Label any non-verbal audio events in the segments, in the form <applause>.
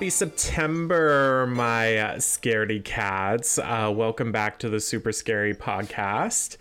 Happy September, my uh, scaredy cats. Uh, welcome back to the Super Scary Podcast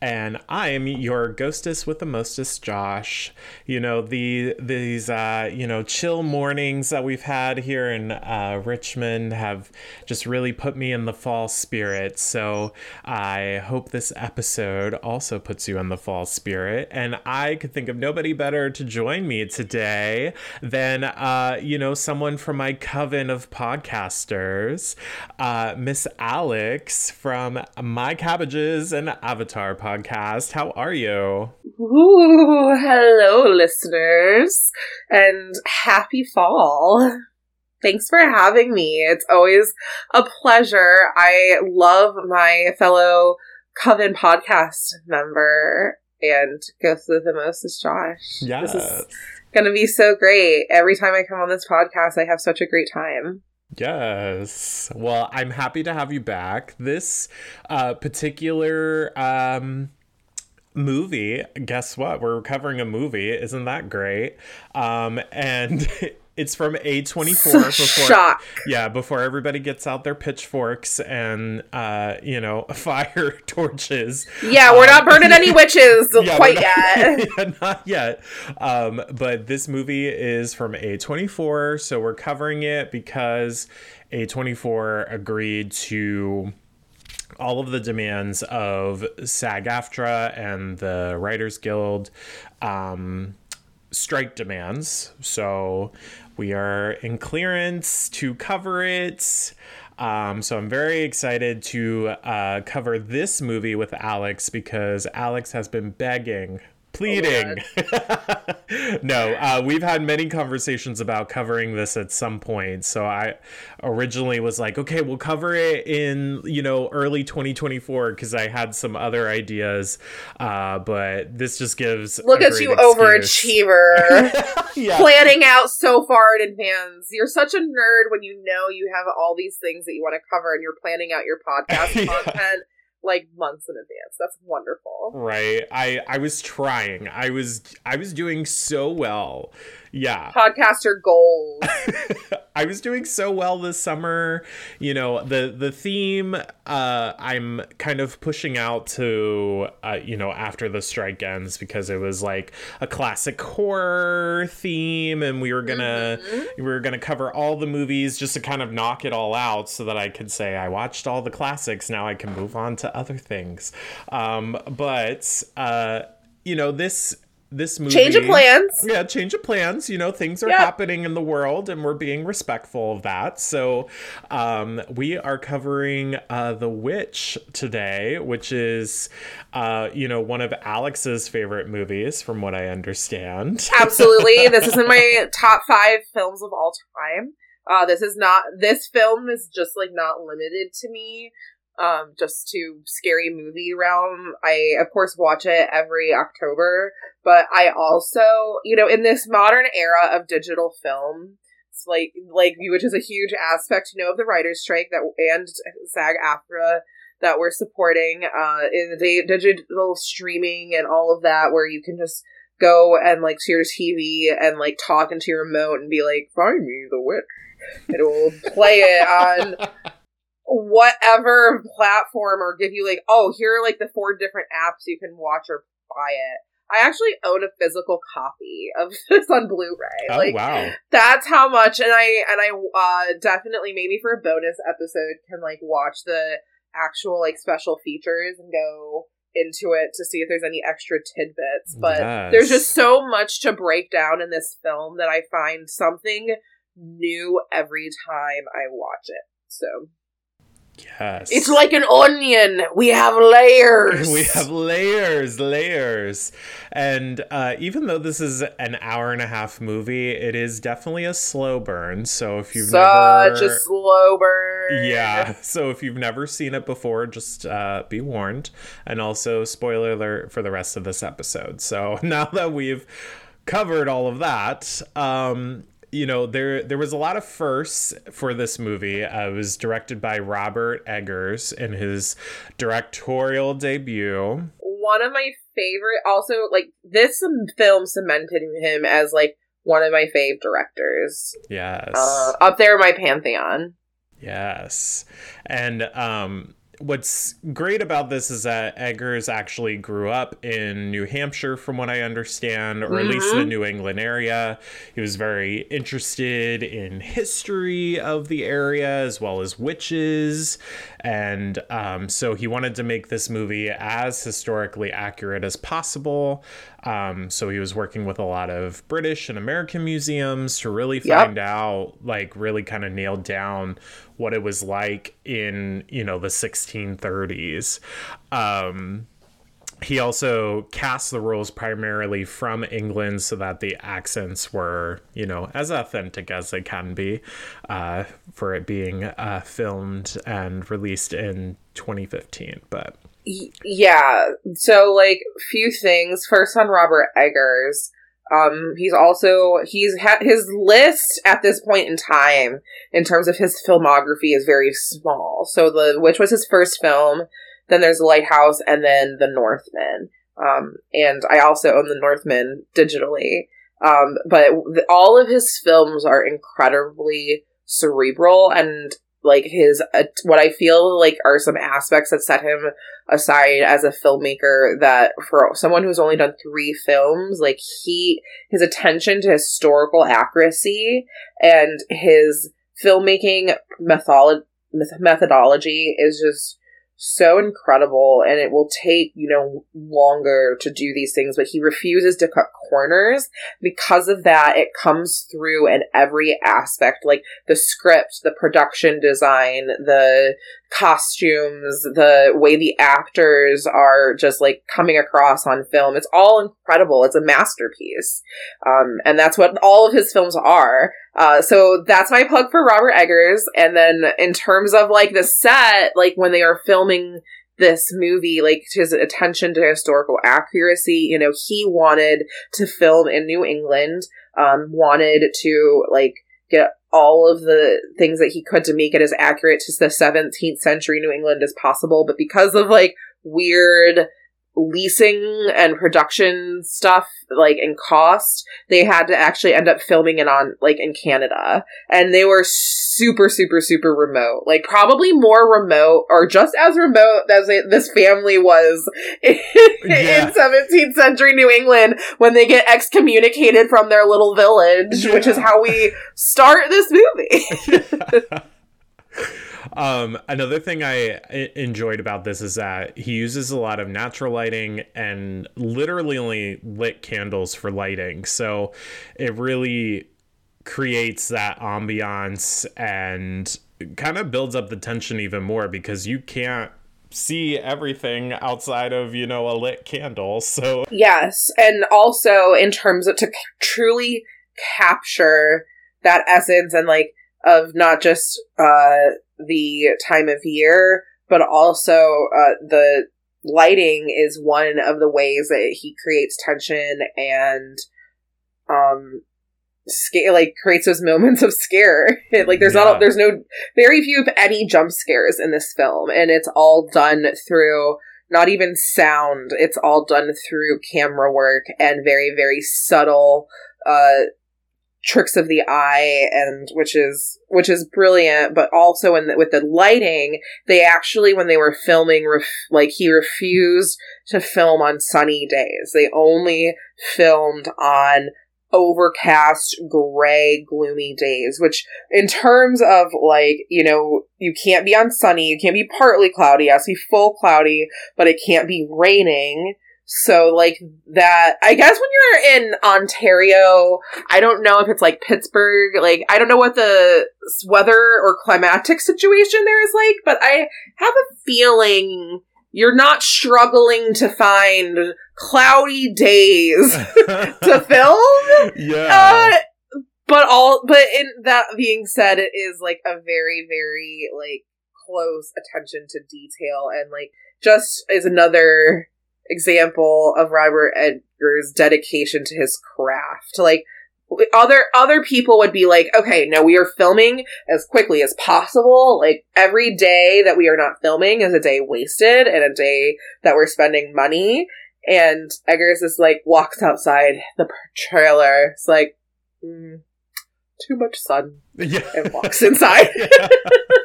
and I'm your ghostess with the mostest, Josh. You know the these uh, you know chill mornings that we've had here in uh, Richmond have just really put me in the fall spirit. So I hope this episode also puts you in the fall spirit. And I could think of nobody better to join me today than uh, you know someone from my coven of podcasters, uh, Miss Alex from My Cabbages and Avatar podcast podcast. How are you? Ooh, hello, listeners, and happy fall. Thanks for having me. It's always a pleasure. I love my fellow Coven podcast member and Ghost with the Most is Josh. Yes. This is going to be so great. Every time I come on this podcast, I have such a great time. Yes. Well, I'm happy to have you back. This uh, particular um, movie, guess what? We're covering a movie. Isn't that great? Um, and <laughs> it's from A24 <laughs> before Shock. yeah before everybody gets out their pitchforks and uh you know <laughs> fire <laughs> torches yeah we're um, not burning any witches yeah, quite not, yet yeah, not yet um but this movie is from A24 so we're covering it because A24 agreed to all of the demands of SAG AFTRA and the Writers Guild um, strike demands. So we are in clearance to cover it. Um, so I'm very excited to uh, cover this movie with Alex because Alex has been begging pleading. Oh <laughs> no, uh, we've had many conversations about covering this at some point. So I originally was like, okay, we'll cover it in you know early 2024 because I had some other ideas. Uh, but this just gives look at you, overachiever, <laughs> yeah. planning out so far in advance. You're such a nerd when you know you have all these things that you want to cover and you're planning out your podcast <laughs> yeah. content like months in advance. That's wonderful. Right. I I was trying. I was I was doing so well yeah. podcaster goals. <laughs> I was doing so well this summer. You know the the theme uh i'm kind of pushing out to uh, you know after the strike ends because it was like a classic horror theme and we were gonna mm-hmm. we were gonna cover all the movies just to kind of knock it all out so that i could say i watched all the classics. Now i can move on to other things. Um but uh you know this this movie change of plans. Yeah change of plans. You know things are yep. happening in the world and we're being respectful of that. So um, we are covering uh, the witch today which is uh, you know one of alex's favorite movies from what i understand. <laughs> Absolutely. This is in my top five films of all time. Uh, this is not this film is just like not limited to me um, just to scary movie realm. I of course watch it every October, but I also, you know, in this modern era of digital film, it's like like which is a huge aspect, you know, of the writers' strike that and SAG AFTRA that we're supporting uh, in the digital streaming and all of that, where you can just go and like see your TV and like talk into your remote and be like, "Find me the witch." It will play it on <laughs> whatever platform or give you like, oh, here are like the four different apps you can watch or buy it. I actually own a physical copy of <laughs> this on Blu-ray. Oh like, wow! That's how much, and I and I uh, definitely maybe for a bonus episode can like watch the actual like special features and go into it to see if there's any extra tidbits. But yes. there's just so much to break down in this film that I find something new every time I watch it. So Yes. It's like an onion. We have <laughs> layers. we have layers, layers. And uh, even though this is an hour and a half movie, it is definitely a slow burn. So if you've such never... a slow burn. Yeah. So if you've never seen it before, just uh, be warned. And also, spoiler alert for the rest of this episode. So <laughs> now that we've covered all of that, um, you know there there was a lot of firsts for this movie. Uh, it was directed by Robert Eggers in his directorial debut. One of my favorite, also like this film cemented him as like one of my fave directors. Yes, uh, up there in my pantheon. Yes, and um, what's great about this is that Eggers actually grew up in New Hampshire, from what I understand, or at mm-hmm. least the New England area. He was very interested in history of the area as well as witches. And um, so he wanted to make this movie as historically accurate as possible. Um, so he was working with a lot of British and American museums to really find yep. out, like, really kind of nail down what it was like in, you know, the 1630s. Um, he also cast the roles primarily from England so that the accents were, you know, as authentic as they can be uh, for it being uh, filmed and released in 2015. But yeah, so like few things. First on Robert Eggers. Um, he's also he's had his list at this point in time in terms of his filmography is very small. So the Witch was his first film, then there's Lighthouse, and then the Northman. Um, and I also own the Northman digitally. Um, but the, all of his films are incredibly cerebral and like his uh, what I feel like are some aspects that set him aside as a filmmaker that for someone who's only done 3 films like he his attention to historical accuracy and his filmmaking method methodology is just so incredible and it will take, you know, longer to do these things, but he refuses to cut corners. Because of that, it comes through in every aspect, like the script, the production design, the costumes, the way the actors are just like coming across on film. It's all incredible. It's a masterpiece. Um, and that's what all of his films are. Uh, so that's my plug for Robert Eggers. And then in terms of like the set, like when they are filming this movie, like his attention to historical accuracy, you know, he wanted to film in New England, um, wanted to like get all of the things that he could to make it as accurate to the 17th century New England as possible. But because of like weird leasing and production stuff like in cost they had to actually end up filming it on like in canada and they were super super super remote like probably more remote or just as remote as this family was <laughs> in, yeah. in 17th century new england when they get excommunicated from their little village yeah. which is how we start this movie <laughs> <laughs> Um, another thing I enjoyed about this is that he uses a lot of natural lighting and literally only lit candles for lighting. So it really creates that ambiance and kind of builds up the tension even more because you can't see everything outside of you know a lit candle <laughs> so yes and also in terms of to truly capture that essence and like of not just uh the time of year, but also uh, the lighting is one of the ways that he creates tension and um scare like creates those <laughs> moments of scare <laughs> like there's yeah. not there's no very few if any jump scares in this film and it's all done through not even sound it's all done through camera work and very very subtle uh tricks of the eye and which is which is brilliant but also in the, with the lighting they actually when they were filming ref, like he refused to film on sunny days. They only filmed on overcast gray gloomy days which in terms of like you know you can't be on sunny you can't be partly cloudy. It has to be full cloudy but it can't be raining So like that, I guess when you're in Ontario, I don't know if it's like Pittsburgh, like I don't know what the weather or climatic situation there is like, but I have a feeling you're not struggling to find cloudy days <laughs> to film. yeah. Uh, but all, but in that being said, it is like a very, very like close attention to detail, and like just is another example of Robert Eggers' dedication to his craft. Like other other people would be like, okay, no, we are filming as quickly as possible. Like every day that we are not filming is a day wasted and a day that we're spending money. And Eggers is like walks outside the trailer. It's like mm, too much sun <laughs> yeah. and walks inside. <laughs>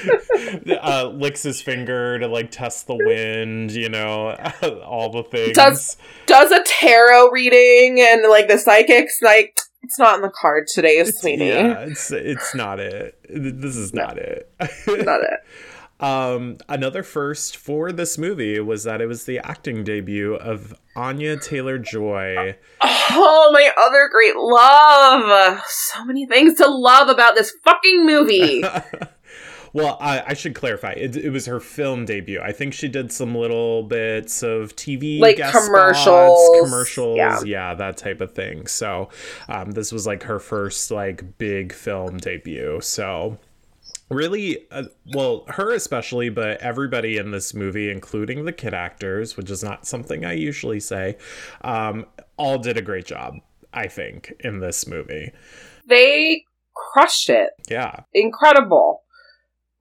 <laughs> uh, licks his finger to like test the wind, you know, <laughs> all the things. Does- Does a tarot reading and like the psychics like it's not in the card today, It's- sweetie. Yeah, it's it's not it. This is not it. Not it. <laughs> Um, another first for this movie was that it was the acting debut of Anya Taylor Joy. Oh, my other great love. So many things to love about this fucking movie. Well, I, I should clarify. It, it was her film debut. I think she did some little bits of TV, Like guest commercials. spots, commercials, Yeah. yeah. that type of thing. So, um, this was like her first like big film debut. So, really, uh, well, her especially, but everybody in this movie, including the kid actors, which is not something I usually say, um, all did a great job. I think in this movie. they crushed it. Yeah. Incredible.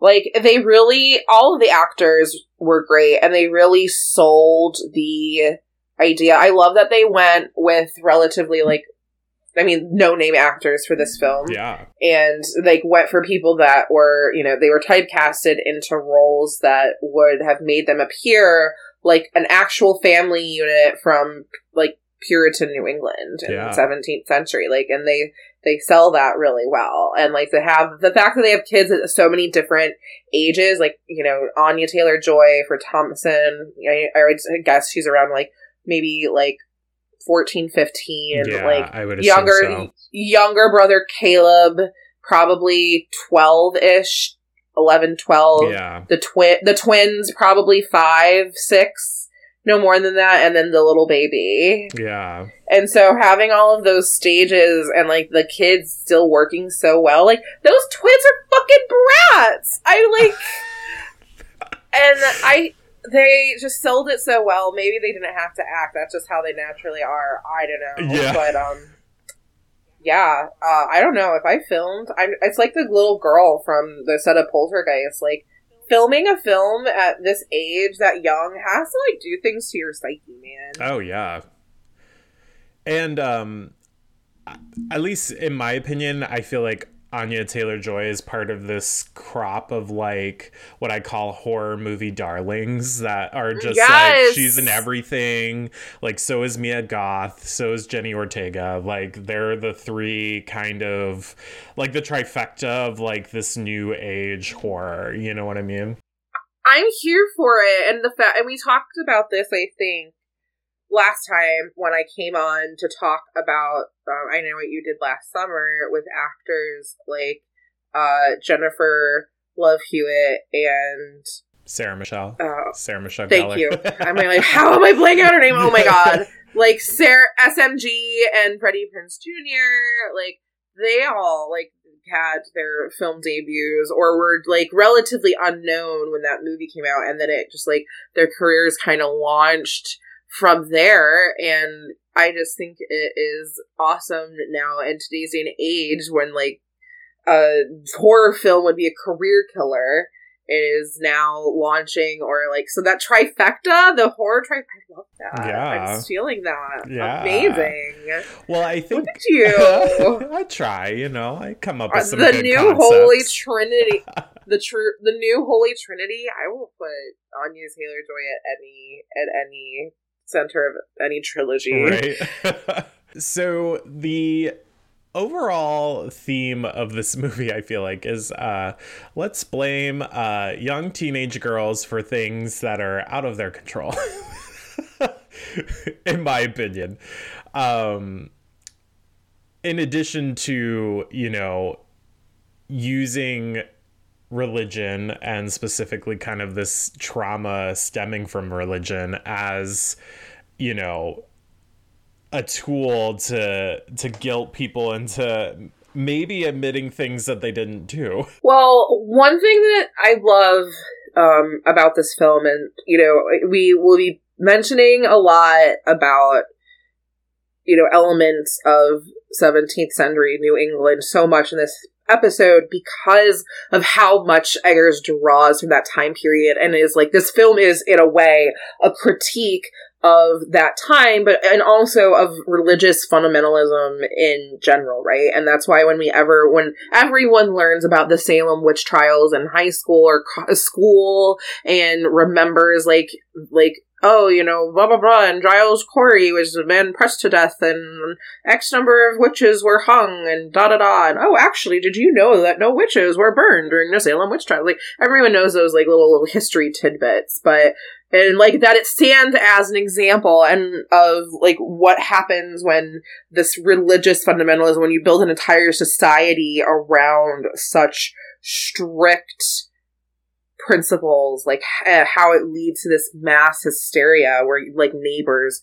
Like, they really, all of the actors were great and they really sold the idea. I love that they went with relatively, like, I mean, no name actors for this film. Yeah. and like went for people that were you know they were typecasted into roles that would have made them appear like an actual family unit from like puritan new england in Yeah. the 17th century like and they they sell that really well and like to have the fact that they have kids at so many different ages like you know anya taylor joy for Thomasin i, I would guess she's around like maybe like 14 15 yeah, like I would younger so. younger brother Caleb, probably 12-ish, 11, 12. Yeah. The twin the twins probably 5, 6, no more than that and then the little baby. Yeah. And so having all of those stages and like the kids still working so well, like those twins are fucking brats. I like <laughs> and I they just sold it so well. Maybe they didn't have to act. That's just how they naturally are. I don't know. Yeah. But um yeah, uh, I don't know if I filmed. I'm. It's like the little girl from the set of Poltergeist. Like filming a film at this age, that young, has to like do things to your psyche, man. Oh yeah. And um at least in my opinion, I feel like Anya Taylor Joy is part of this crop of like what I call horror movie darlings that are just like she's in everything. Like so is Mia Goth, so is Jenna Ortega. Like they're the three kind of like the trifecta of like this new age horror. You know what I mean? I'm here for it, and the fact, and we talked about this, I think, last time when I came on to talk about. Um, I know what you did last summer with actors like uh, Jennifer Love Hewitt and Sarah Michelle. uh, Sarah Michelle Thank Gellar. you. <laughs> I'm like, how am I blanking out her name? Oh my god! <laughs> Like Sarah SMG and Freddie Prinze Jr. Like they all like had their film debuts or were like relatively unknown when that movie came out, and then it just like their careers kind of launched from there. And I just think it is awesome now in today's day and age when like a horror film would be a career killer is now launching or like so that trifecta the horror trifecta i love that Yeah. i'm stealing that Yeah. amazing Well, I think look at you <laughs> I try, you know. I come up Uh, with some the new concepts. holy trinity the true the new holy trinity i will put anya taylor joy at any at any center of any trilogy right? <laughs> <laughs> so the overall theme of this movie, I feel like, is uh, let's blame uh, young teenage girls for things that are out of their control. <laughs> in my opinion. Um, in addition to, you know, using religion and specifically kind of this trauma stemming from religion as, you know, a tool to to guilt people into maybe admitting things that they didn't do. <laughs> Well, one thing that I love um, about this film, and you know, we will be mentioning a lot about you know elements of 17th century New England so much in this episode because of how much Eggers draws from that time period and is like this film is in a way a critique of that time, but and also of religious fundamentalism in general, right? And that's why when we ever, when everyone learns about the Salem witch trials in high school or co- school and remembers like, like, oh, you know, blah, blah, blah, and Giles Corey was a man pressed to death and X number of witches were hung and da da da. And oh, actually, did you know that no witches were burned during the Salem witch trial? Like, everyone knows those like little, little history tidbits, but and like that it stands as an example and of like what happens when this religious fundamentalism when you build an entire society around such strict principles like h- eh, how it leads to this mass hysteria where like neighbors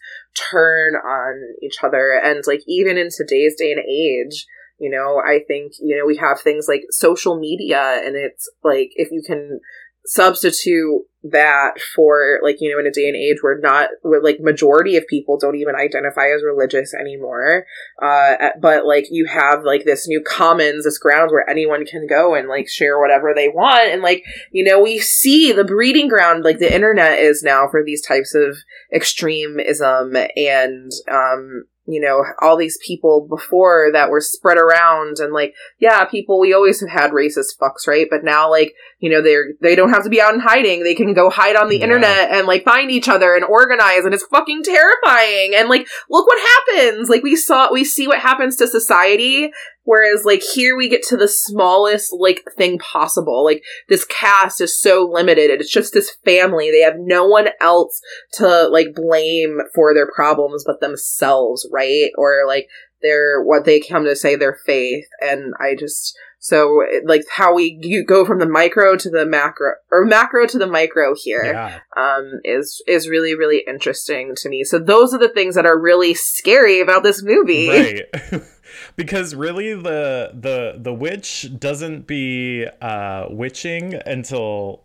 turn on each other. And like even in today's day and age you know i think you know we have things like social media and it's like if you can substitute that for like you know in a day and age where not where like majority of people don't even identify as religious anymore uh but like you have like this new commons this ground where anyone can go and like share whatever they want. And like you know we see the breeding ground like the internet is now for these types of extremism and um you know, all these people before that were spread around and like, yeah, people, we always have had racist fucks, right? But now, like, you know, they're, they don't have to be out in hiding. They can go hide on the Yeah. internet and like find each other and organize and it's fucking terrifying. And like, look what happens. Like, we saw, we see what happens to society. Whereas, like, here we get to the smallest, like, thing possible. Like, this cast is so limited. It's just this family. They have no one else to like blame for their problems but themselves, right? Or like their what they come to say their faith. And I just so like how we you go from the micro to the macro or macro to the micro here Yeah. um is is really really interesting to me. So those are the things that are really scary about this movie. Right. <laughs> <laughs> because really the the the witch doesn't be uh witching until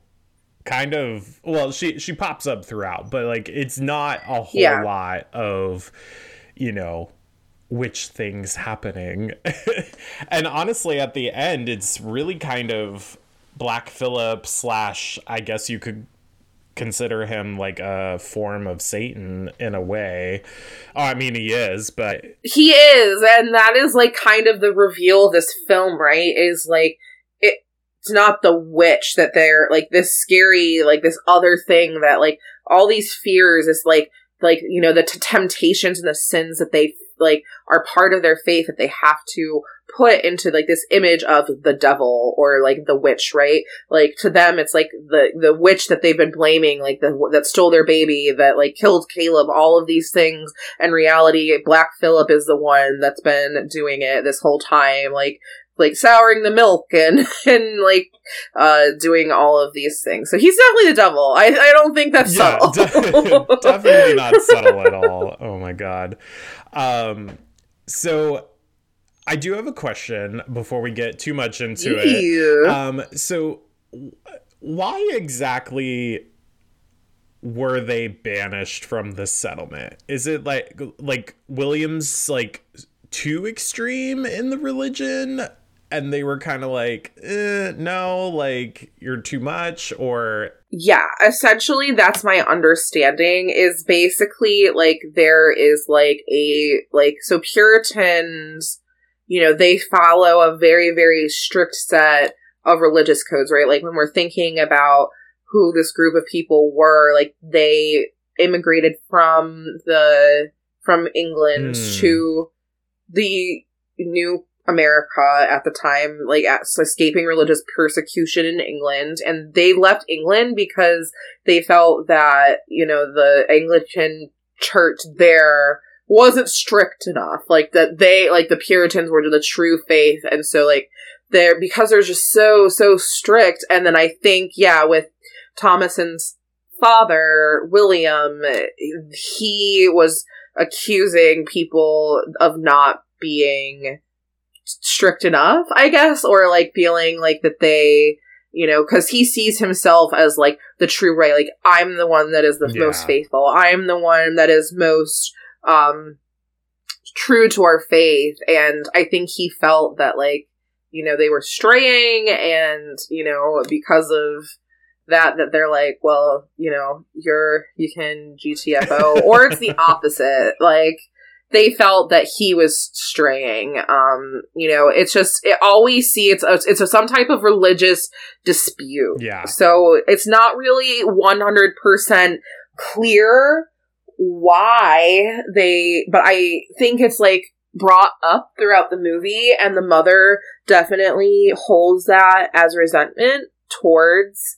kind of well she she pops up throughout but like it's not a whole Yeah. lot of you know witch things happening <laughs> and honestly at the end it's really kind of black phillip slash i guess you could consider him like a form of satan in a way oh i mean he is but He is, and that is like kind of the reveal of this film, right? Is like it, it's not the witch that they're like this scary, like this other thing that like all these fears is like like you know the t- temptations and the sins that they like are part of their faith that they have to put into like this image of the devil or like the witch right? Like to them it's like the the witch that they've been blaming like the that stole their baby that like killed caleb all of these things. And reality black Phillip is the one that's been doing it this whole time. Like like souring the milk and <laughs> and like uh doing all of these things so he's definitely the devil i i don't think that's yeah, subtle de- <laughs> definitely not subtle at all. Oh my god. Um, so I do have a question before we get too much into it. Um, so why exactly were they banished from the settlement? Is it like like Williams like too extreme in the religion? And they were kind of like, eh, no, like you're too much, or yeah essentially that's my understanding is basically like there is like a like so puritans you know they follow a very very strict set of religious codes right like when we're thinking about who this group of people were like they immigrated from the from england Hmm. to the new America at the time, like escaping religious persecution in England, and they left England because they felt that you know the Anglican church there wasn't strict enough. Like that they like the Puritans were the true faith, and so like they're because they're just so so strict. And then I think yeah, with Thomasin's father William, he was accusing people of not being strict enough, I guess, or like feeling like that they you know, because he sees himself as like the true right. Like I'm the one that is the Yeah. most faithful. I'm the one that is most um true to our faith, and I think he felt that like you know they were straying, and you know because of that that they're like, well, you know, you're you can GTFO, or it's the <laughs> opposite, like. They felt that he was straying. Um, you know, it's just it, all we see. It's a, it's a, some type of religious dispute. Yeah. So it's not really 100% clear why they, but I think it's like brought up throughout the movie, and the mother definitely holds that as resentment towards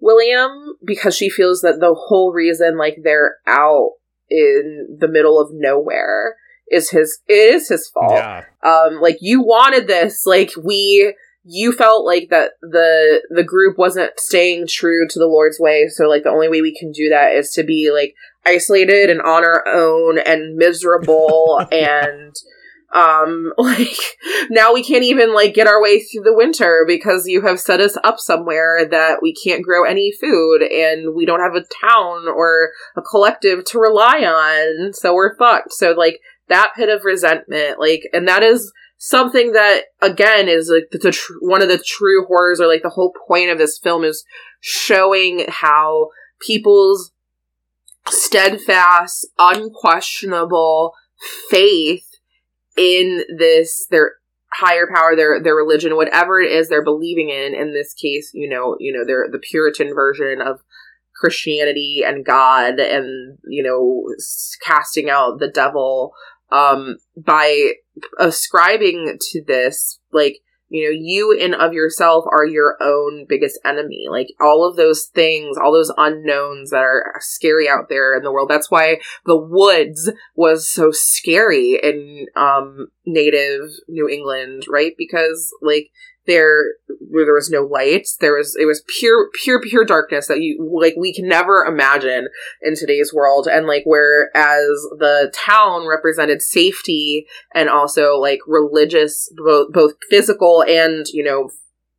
William because she feels that the whole reason like they're out in the middle of nowhere is his it is his fault. Yeah. um like you wanted this. Like we you felt like that the the group wasn't staying true to the lord's way. So like the only way we can do that is to be like isolated and on our own and miserable <laughs> and um <laughs> like now we can't even like get our way through the winter because you have set us up somewhere that we can't grow any food and we don't have a town or a collective to rely on so we're fucked. So like that pit of resentment like and that is something that again is like the, the tr- one of the true horrors or like the whole point of this film is showing how people's steadfast unquestionable faith in this their higher power their their religion whatever it is they're believing in in this case you know you know they're the puritan version of christianity and god and you know casting out the devil um by ascribing to this like you know you and of yourself are your own biggest enemy. Like all of those things all those unknowns that are scary out there in the world. That's why the woods was so scary in um native new england right? Because like there where there was no light there was it was pure pure pure darkness that you like we can never imagine in today's world. And like whereas the town represented safety and also like religious both both physical and you know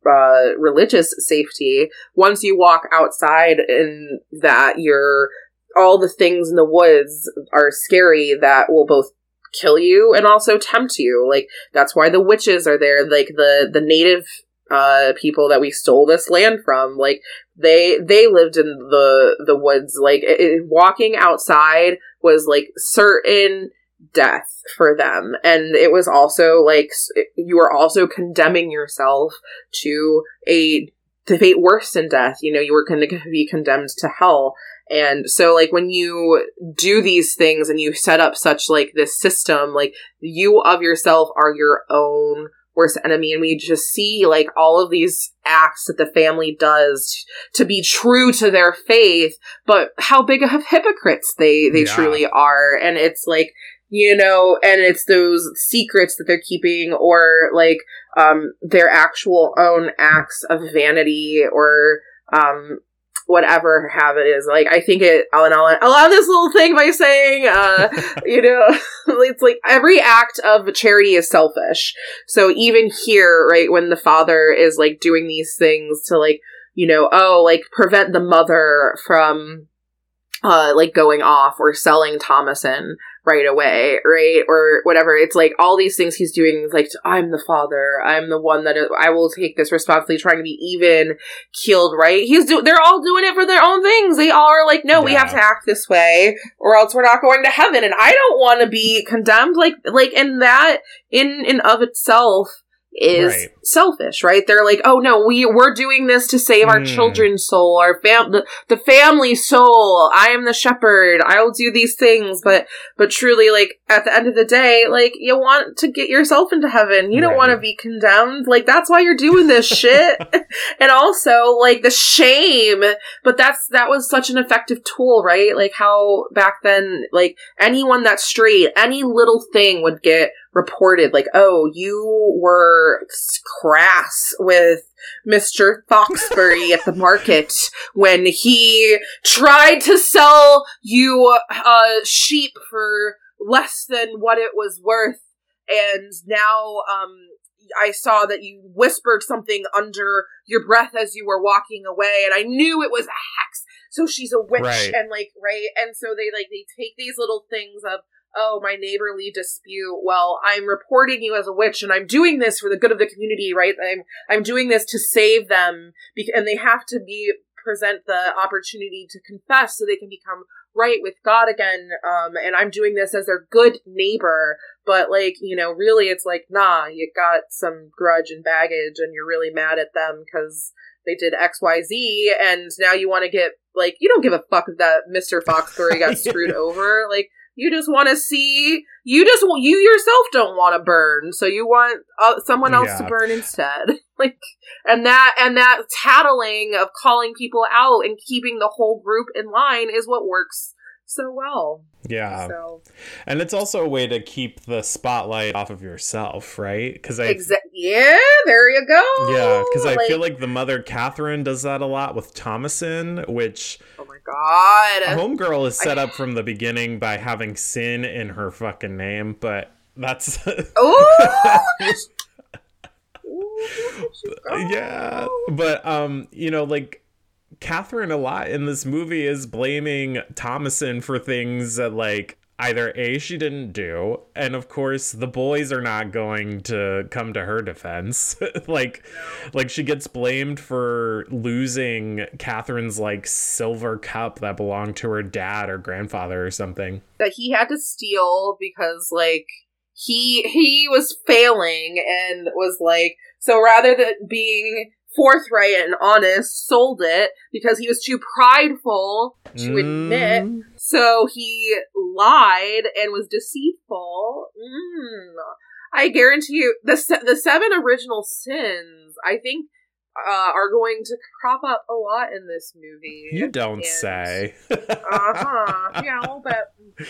uh religious safety once you walk outside in that you're all the things in the woods are scary that will both kill you and also tempt you. Like that's why the witches are there. Like the the native uh people that we stole this land from like they they lived in the the woods. Like it, it- walking outside was like certain death for them. And it was also like you were also condemning yourself to a to fate worse than death you know you were going to be condemned to hell. And so like when you do these things and you set up such like this system like you of yourself are your own worst enemy. And we just see like all of these acts that the family does to be true to their faith but how big of hypocrites they they Yeah. truly are. And it's like you know and it's those secrets that they're keeping or like um their actual own acts of vanity or um whatever habit is. Like i think it i'll i'll allow this little thing by saying uh <laughs> you know <laughs> it's like every act of charity is selfish. So even here right when the father is like doing these things to like you know oh like prevent the mother from uh like going off or selling Thomasin right away right? Or whatever. It's like all these things he's doing is like i'm the father. I'm the one that uh, i will take this responsibility trying to be even keeled right? He's do they're all doing it for their own things. They all are like no we have to act this way or else we're not going to heaven. And i don't want to be condemned like like in that in and of itself is Right. selfish, right? They're like, oh no, we we're doing this to save our Mm. children's soul, our fam, the, the family soul. I am the shepherd. I will do these things, but but truly, like at the end of the day, like you want to get yourself into heaven. You don't want to be condemned. Like that's why you're doing this shit. <laughs> and also like the shame. But that's that was such an effective tool, right? Like how back then, like anyone that strayed, any little thing would get reported like, oh, you were crass with Mr. Foxbury at the market when he tried to sell you a sheep for less than what it was worth. And now, um, I saw that you whispered something under your breath as you were walking away, and I knew it was a hex. So she's a witch, Right. and like, right? And so they like they take these little things of oh, my neighborly dispute. Well, I'm reporting you as a witch, and I'm doing this for the good of the community, right? I'm I'm doing this to save them, and they have to be present the opportunity to confess so they can become right with God again. Um, and I'm doing this as their good neighbor, but like you know, really, it's like nah, you got some grudge and baggage, and you're really mad at them because they did X, Y, Z, and now you want to get like you don't give a fuck that Mister Foxbury got <laughs> screwed over, like. You just want to see. You just want. You yourself don't want to burn, so you want uh, someone else to burn instead. <laughs> like, and that and that tattling of calling people out and keeping the whole group in line is what works so well. Yeah. so And it's also a way to keep the spotlight off of yourself, right? Because I exa- yeah, there you go. Yeah, because I feel like the mother Catherine does that a lot with Thomasin, which oh my god, Homegirl is set up from the beginning by having sin in her fucking name, but that's oh, <laughs> yeah. But um, you know, like Catherine a lot in this movie is blaming Thomasin for things that like either A she didn't do, and of course the boys are not going to come to her defense. <laughs> like like she gets blamed for losing Catherine's like silver cup that belonged to her dad or grandfather or something. that he had to steal because like he he was failing and was like so rather than being forthright and honest sold it because he was too prideful to admit. Mm, so he lied and was deceitful. Mm. i guarantee you the se- the seven original sins i think uh, are going to crop up a lot in this movie. You don't And- say. uh-huh. Yeah a little bit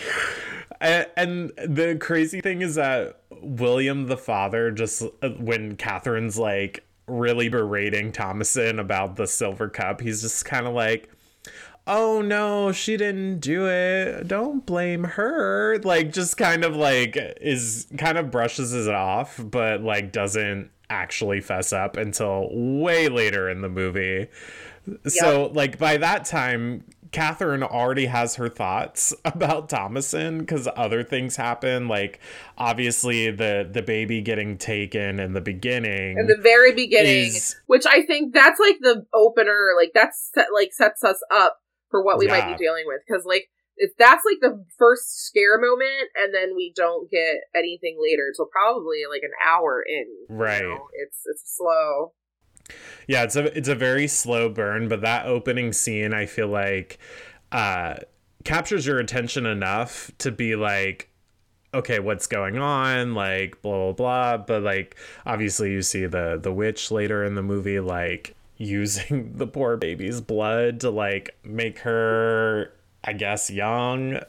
and, and the crazy thing is that William the father just uh, when Catherine's like really berating Thomasin about the silver cup, he's just kind of like, "Oh no, she didn't do it. Don't blame her." Like just kind of like is kind of brushes it off, but like doesn't actually fess up until way later in the movie. So like by that time, Catherine already has her thoughts <laughs> about Thomasin because other things happen. Like obviously the the baby getting taken in the beginning. in the very beginning, is- which I think that's like the opener, like that's set, like sets us up for what we might be dealing with because like if that's like the first scare moment, and then we don't get anything later until probably like an hour in. you Right. know? It's it's slow. Yeah, it's a it's a very slow burn, but that opening scene I feel like uh captures your attention enough to be like okay, what's going on? Like blah blah blah, but like obviously you see the the witch later in the movie like <laughs> using the poor baby's blood to like make her I guess young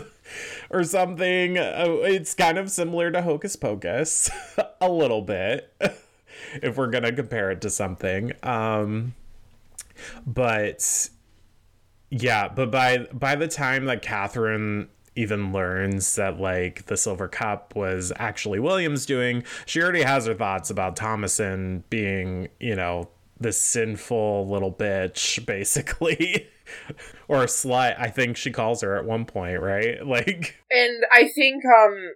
<laughs> or something. Uh, It's kind of similar to Hocus Pocus <laughs> a little bit if we're to compare it to something. Um but yeah, but by by the time that Catherine even learns that like the silver cup was actually William's doing, she already has her thoughts about Thomasin being, you know, the sinful little bitch, <laughs> basically. or slut, I think she calls her at one point, right? <laughs> Like And I think um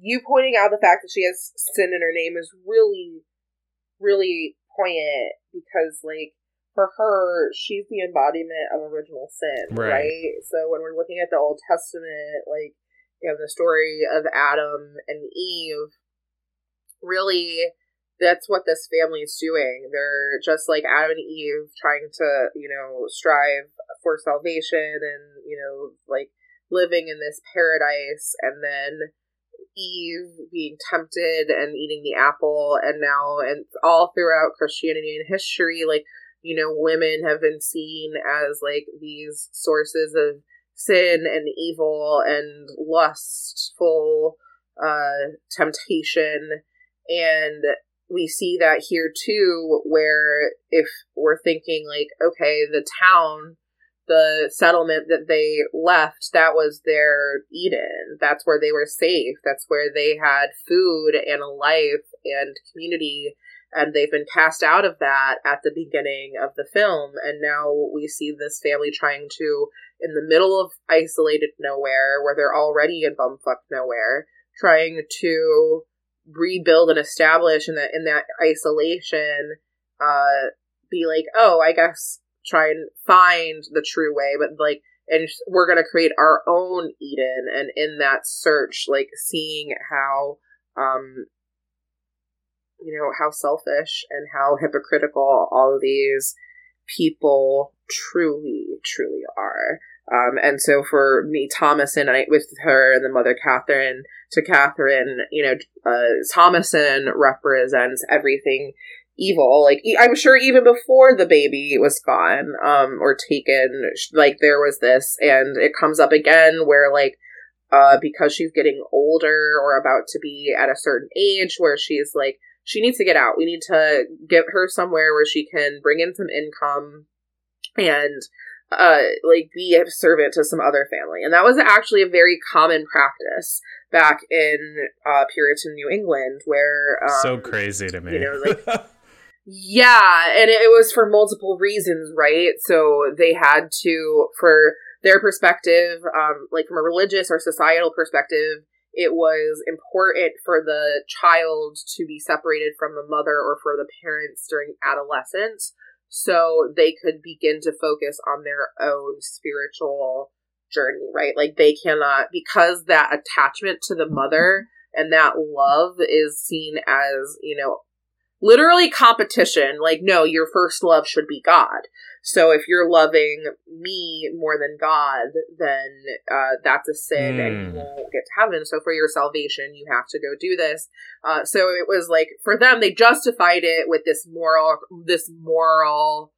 you pointing out the fact that she has sin in her name is really, really poignant because like for her, she's the embodiment of original sin, Right. right? So when we're looking at the Old Testament, like you have the story of Adam and Eve, really that's what this family is doing. They're just like Adam and Eve trying to, you know, strive for salvation and, you know, like living in this paradise and then Eve being tempted and eating the apple and now and all throughout Christianity and history, like, you know, women have been seen as like these sources of sin and evil and lustful uh temptation. And we see that here too, where if we're thinking like, okay, the town, the settlement that they left, that was their Eden. That's where they were safe. That's where they had food and a life and community. And they've been cast out of that at the beginning of the film. And now we see this family trying to, in the middle of isolated nowhere, where they're already in bumfuck nowhere, trying to rebuild and establish in that in that isolation uh be like oh i guess try and find the true way but like and we're going to create our own eden and in that search like seeing how um you know how selfish and how hypocritical all of these people truly truly are. Um, and so for me, Thomasin, I, with her and the mother Catherine to Catherine, you know, uh, Thomasin represents everything evil. Like I'm sure even before the baby was gone um, or taken, like there was this, and it comes up again where like uh, because she's getting older or about to be at a certain age where she's like she needs to get out. We need to get her somewhere where she can bring in some income and uh, like be a servant to some other family. And that was actually a very common practice back in uh, Puritan New England, where um, so crazy to me. You know, like <laughs> yeah, and it, was for multiple reasons, right? So they had to, for their perspective, um, like from a religious or societal perspective, it was important for the child to be separated from the mother or for the parents during adolescence so they could begin to focus on their own spiritual journey, right? Like they cannot, because that attachment to the mother and that love is seen as, you know, literally competition. Like, no, your first love should be God. So if you're loving me more than God, then uh, that's a sin mm. and you hmm. won't get to heaven. So for your salvation, you have to go do this. Uh, so it was like for them, they justified it with this moral, this moral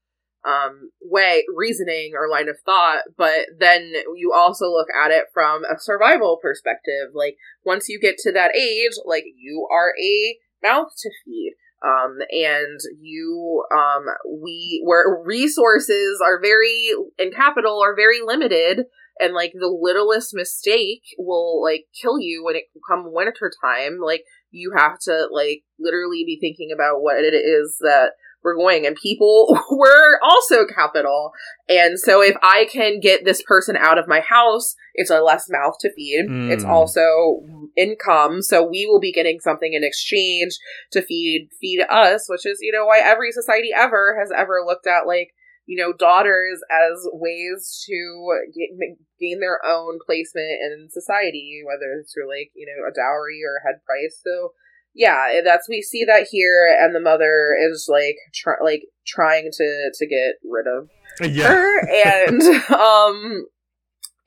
um, way, reasoning or line of thought. But then you also look at it from a survival perspective. Like once you get to that age, like you are a mouth to feed um, and you um, we where resources are very and capital are very limited and like the littlest mistake will like kill you when it come winter time like you have to like literally be thinking about what it is that we're going and people <laughs> were also capital. And so if i can get this person out of my house it's a less mouth to feed. Mm. it's also income. So we will be getting something in exchange to feed feed us which is you know why every society ever has ever looked at like you know daughters as ways to get, gain their own placement in society whether it's through like you know a dowry or a head price. So yeah, that's we see that here, and the mother is like try, like trying to to get rid of yeah. her, and <laughs> um,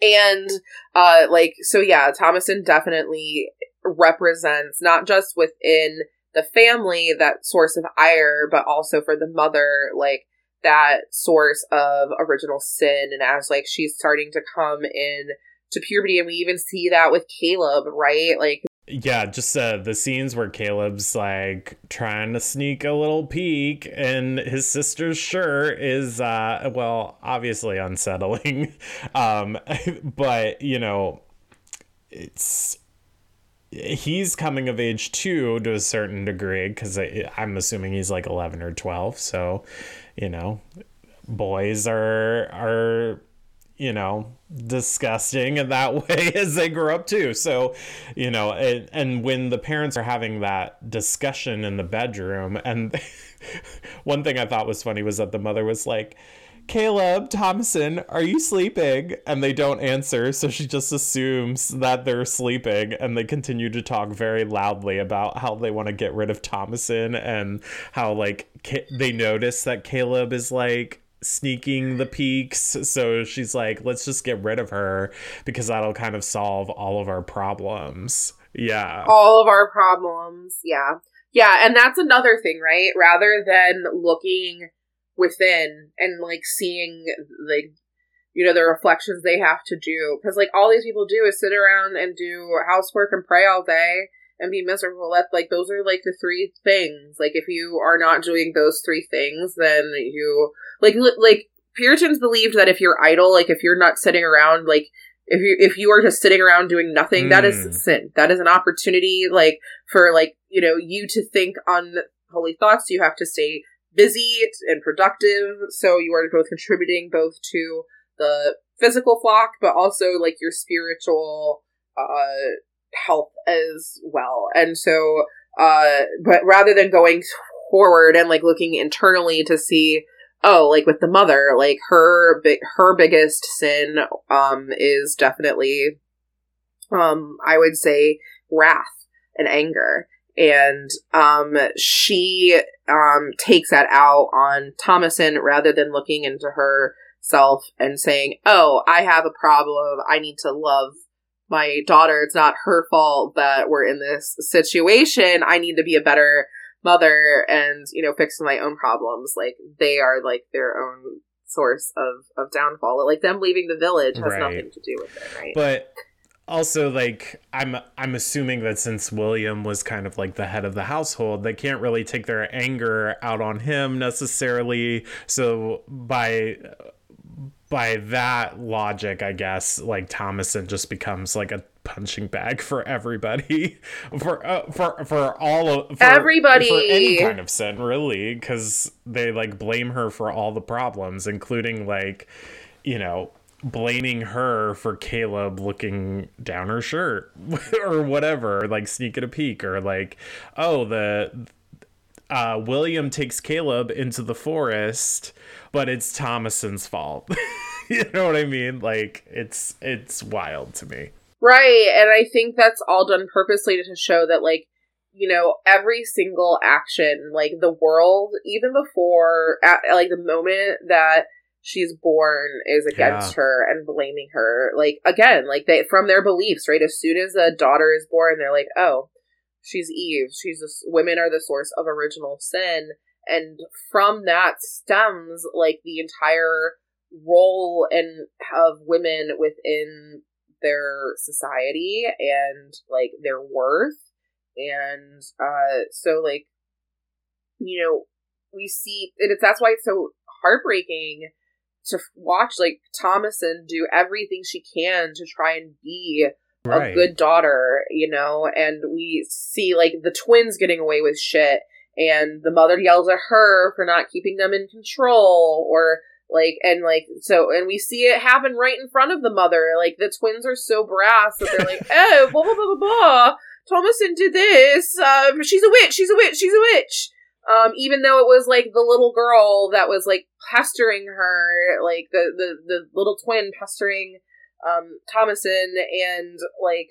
and uh, like so yeah, Thomasin definitely represents not just within the family that source of ire, but also for the mother, like that source of original sin, and as like she's starting to come in to puberty, and we even see that with Caleb, right? Like yeah, just uh, the scenes where Caleb's like trying to sneak a little peek, and his sister's shirt is, uh, well, obviously unsettling. <laughs> um, <laughs> but you know, it's he's coming of age too to a certain degree because I'm assuming he's like 11 or 12. So, you know, boys are are you know, disgusting in that <laughs> way as they grow up too. So, you know, and, and when the parents are having that discussion in the bedroom, and <laughs> one thing I thought was funny was that the mother was like, Caleb Thomasin, are you sleeping? And they don't answer, so she just assumes that they're sleeping, and they continue to talk very loudly about how they want to get rid of Thomasin and how like they notice that Caleb is like sneaking the peaks. So she's like, let's just get rid of her because that'll kind of solve all of our problems. Yeah. All of our problems. Yeah. Yeah. And that's another thing, right? Rather than looking within and like seeing like you know the reflections they have to do because like all these people do is sit around and do housework and pray all day and be miserable that like those are like the three things like if you are not doing those three things then you like like puritans believed that if you're idle like if you're not sitting around like if you if you are just sitting around doing nothing mm. that is hmm. sin that is an opportunity like for like you know you to think on holy thoughts you have to stay busy and productive. So you are both contributing both to the physical flock, but also like your spiritual uh, health as well. And so, uh, but rather than going forward and like looking internally to see, oh, like with the mother, like her big, her biggest sin, um, is definitely, um, I would say wrath and anger and um, she um, takes that out on Thomasin rather than looking into herself and saying, "Oh, I have a problem. I need to love my daughter. It's not her fault that we're in this situation. I need to be a better mother and you know fix my own problems. Like they are like their own source of of downfall. Like them leaving the village has right. nothing to do with it, right? But also like i'm i'm assuming that since william was kind of like the head of the household they can't really take their anger out on him necessarily so by by that logic i guess like thomasin just becomes like a punching bag for everybody. <laughs> For uh, for for all of for, everybody. for any kind of sin really because they like blame her for all the problems including like you know blaming her for Caleb looking down her shirt <laughs> or whatever, like sneaking a peek or like, oh, the uh, William takes Caleb into the forest, but it's Thomasin's fault. <laughs> you know what I mean? Like it's it's wild to me. Right, and I think that's all done purposely to show that like you know every single action like the world even before at, like the moment that she's born is against yeah. her and blaming her. Like again, like they from their beliefs, right? As soon as a daughter is born, they're like, oh, she's Eve. She's a, women are the source of original sin, and from that stems like the entire role and of women within their society and like their worth and uh so like you know we see and it's that's why it's so heartbreaking to watch like Thomasin do everything she can to try and be right. a good daughter, you know, and we see like the twins getting away with shit and the mother yells at her for not keeping them in control or like and like so and we see it happen right in front of the mother. Like the twins are so brass that they're like <laughs> oh blah blah blah blah blah. Thomasin did this. Uh, she's a witch. She's a witch. She's a witch. Um, even though it was like the little girl that was like pestering her, like the the, the little twin pestering um Thomasin and like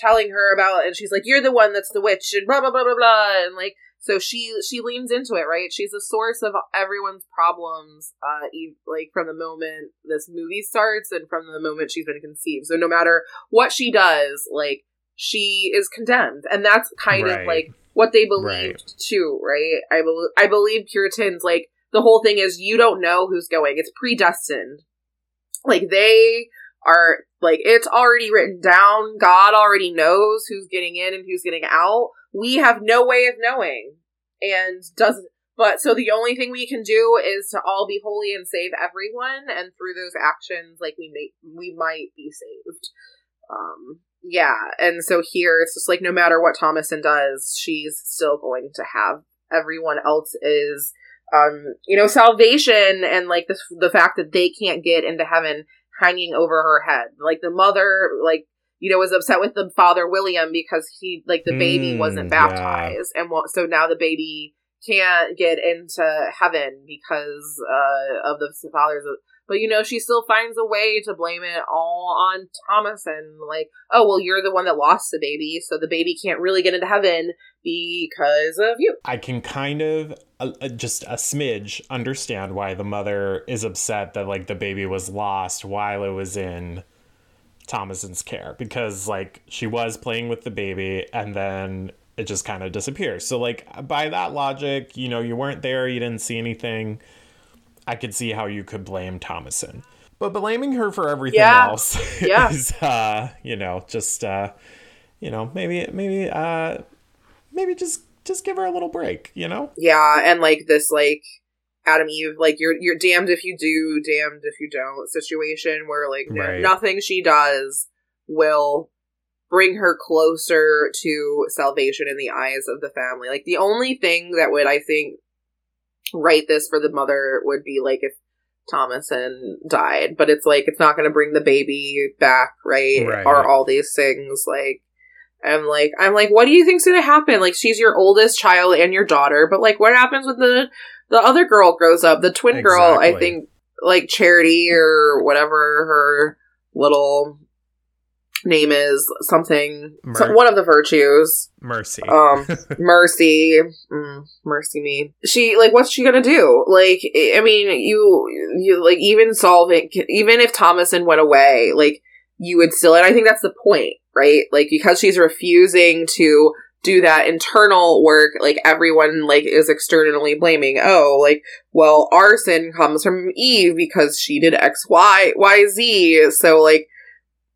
telling her about and she's like, You're the one that's the witch and blah blah blah blah blah and like so she she leans into it, right? She's the source of everyone's problems, uh, like from the moment this movie starts and from the moment she's been conceived. So no matter what she does, like she is condemned, and that's kind right. of like what they believed right. too, right? I believe I believe Puritans like the whole thing is you don't know who's going. It's predestined. Like they are like it's already written down. God already knows who's getting in and who's getting out. We have no way of knowing. And doesn't but so the only thing we can do is to all be holy and save everyone and through those actions like we may we might be saved. Um yeah, and so here it's just like no matter what Thomasin does, she's still going to have everyone else is um you know salvation and like the the fact that they can't get into heaven hanging over her head. Like the mother like you know was upset with the father William because he like the baby mm, wasn't baptized yeah. and so now the baby can't get into heaven because uh, of the father's but you know, she still finds a way to blame it all on Thomas and like, oh well, you're the one that lost the baby, so the baby can't really get into heaven because of you. I can kind of uh, uh, just a smidge understand why the mother is upset that like the baby was lost while it was in Thomasin's care because like she was playing with the baby and then it just kind of disappears. So like by that logic, you know, you weren't there, you didn't see anything I could see how you could blame Thomasin. But blaming her for everything Yeah. else <laughs> Yeah. is uh, you know, just uh you know, maybe maybe uh maybe just just give her a little break, you know? Yeah, and like this like Adam Eve, like you're you're damned if you do, damned if you don't situation where like Right. nothing she does will bring her closer to salvation in the eyes of the family. Like the only thing that would I think right this for the mother would be like if Thomasin died, but it's like it's not going to bring the baby back, right? Right. Or all these things like I'm like I'm like what do you think's going to happen? Like she's your oldest child and your daughter, but like what happens when the the other girl grows up? The twin girl, I think like Charity or whatever her little name is something so- Mer- one of the virtues. Mercy. um <laughs> mercy. Mm, mercy me. She like what's she gonna do? Like i I mean you you like even solving even if thomasin went away like you would still and i think that's the point right? Like because she's refusing to do that internal work like everyone like is externally blaming oh like well arson comes from eve because she did x y y z. So like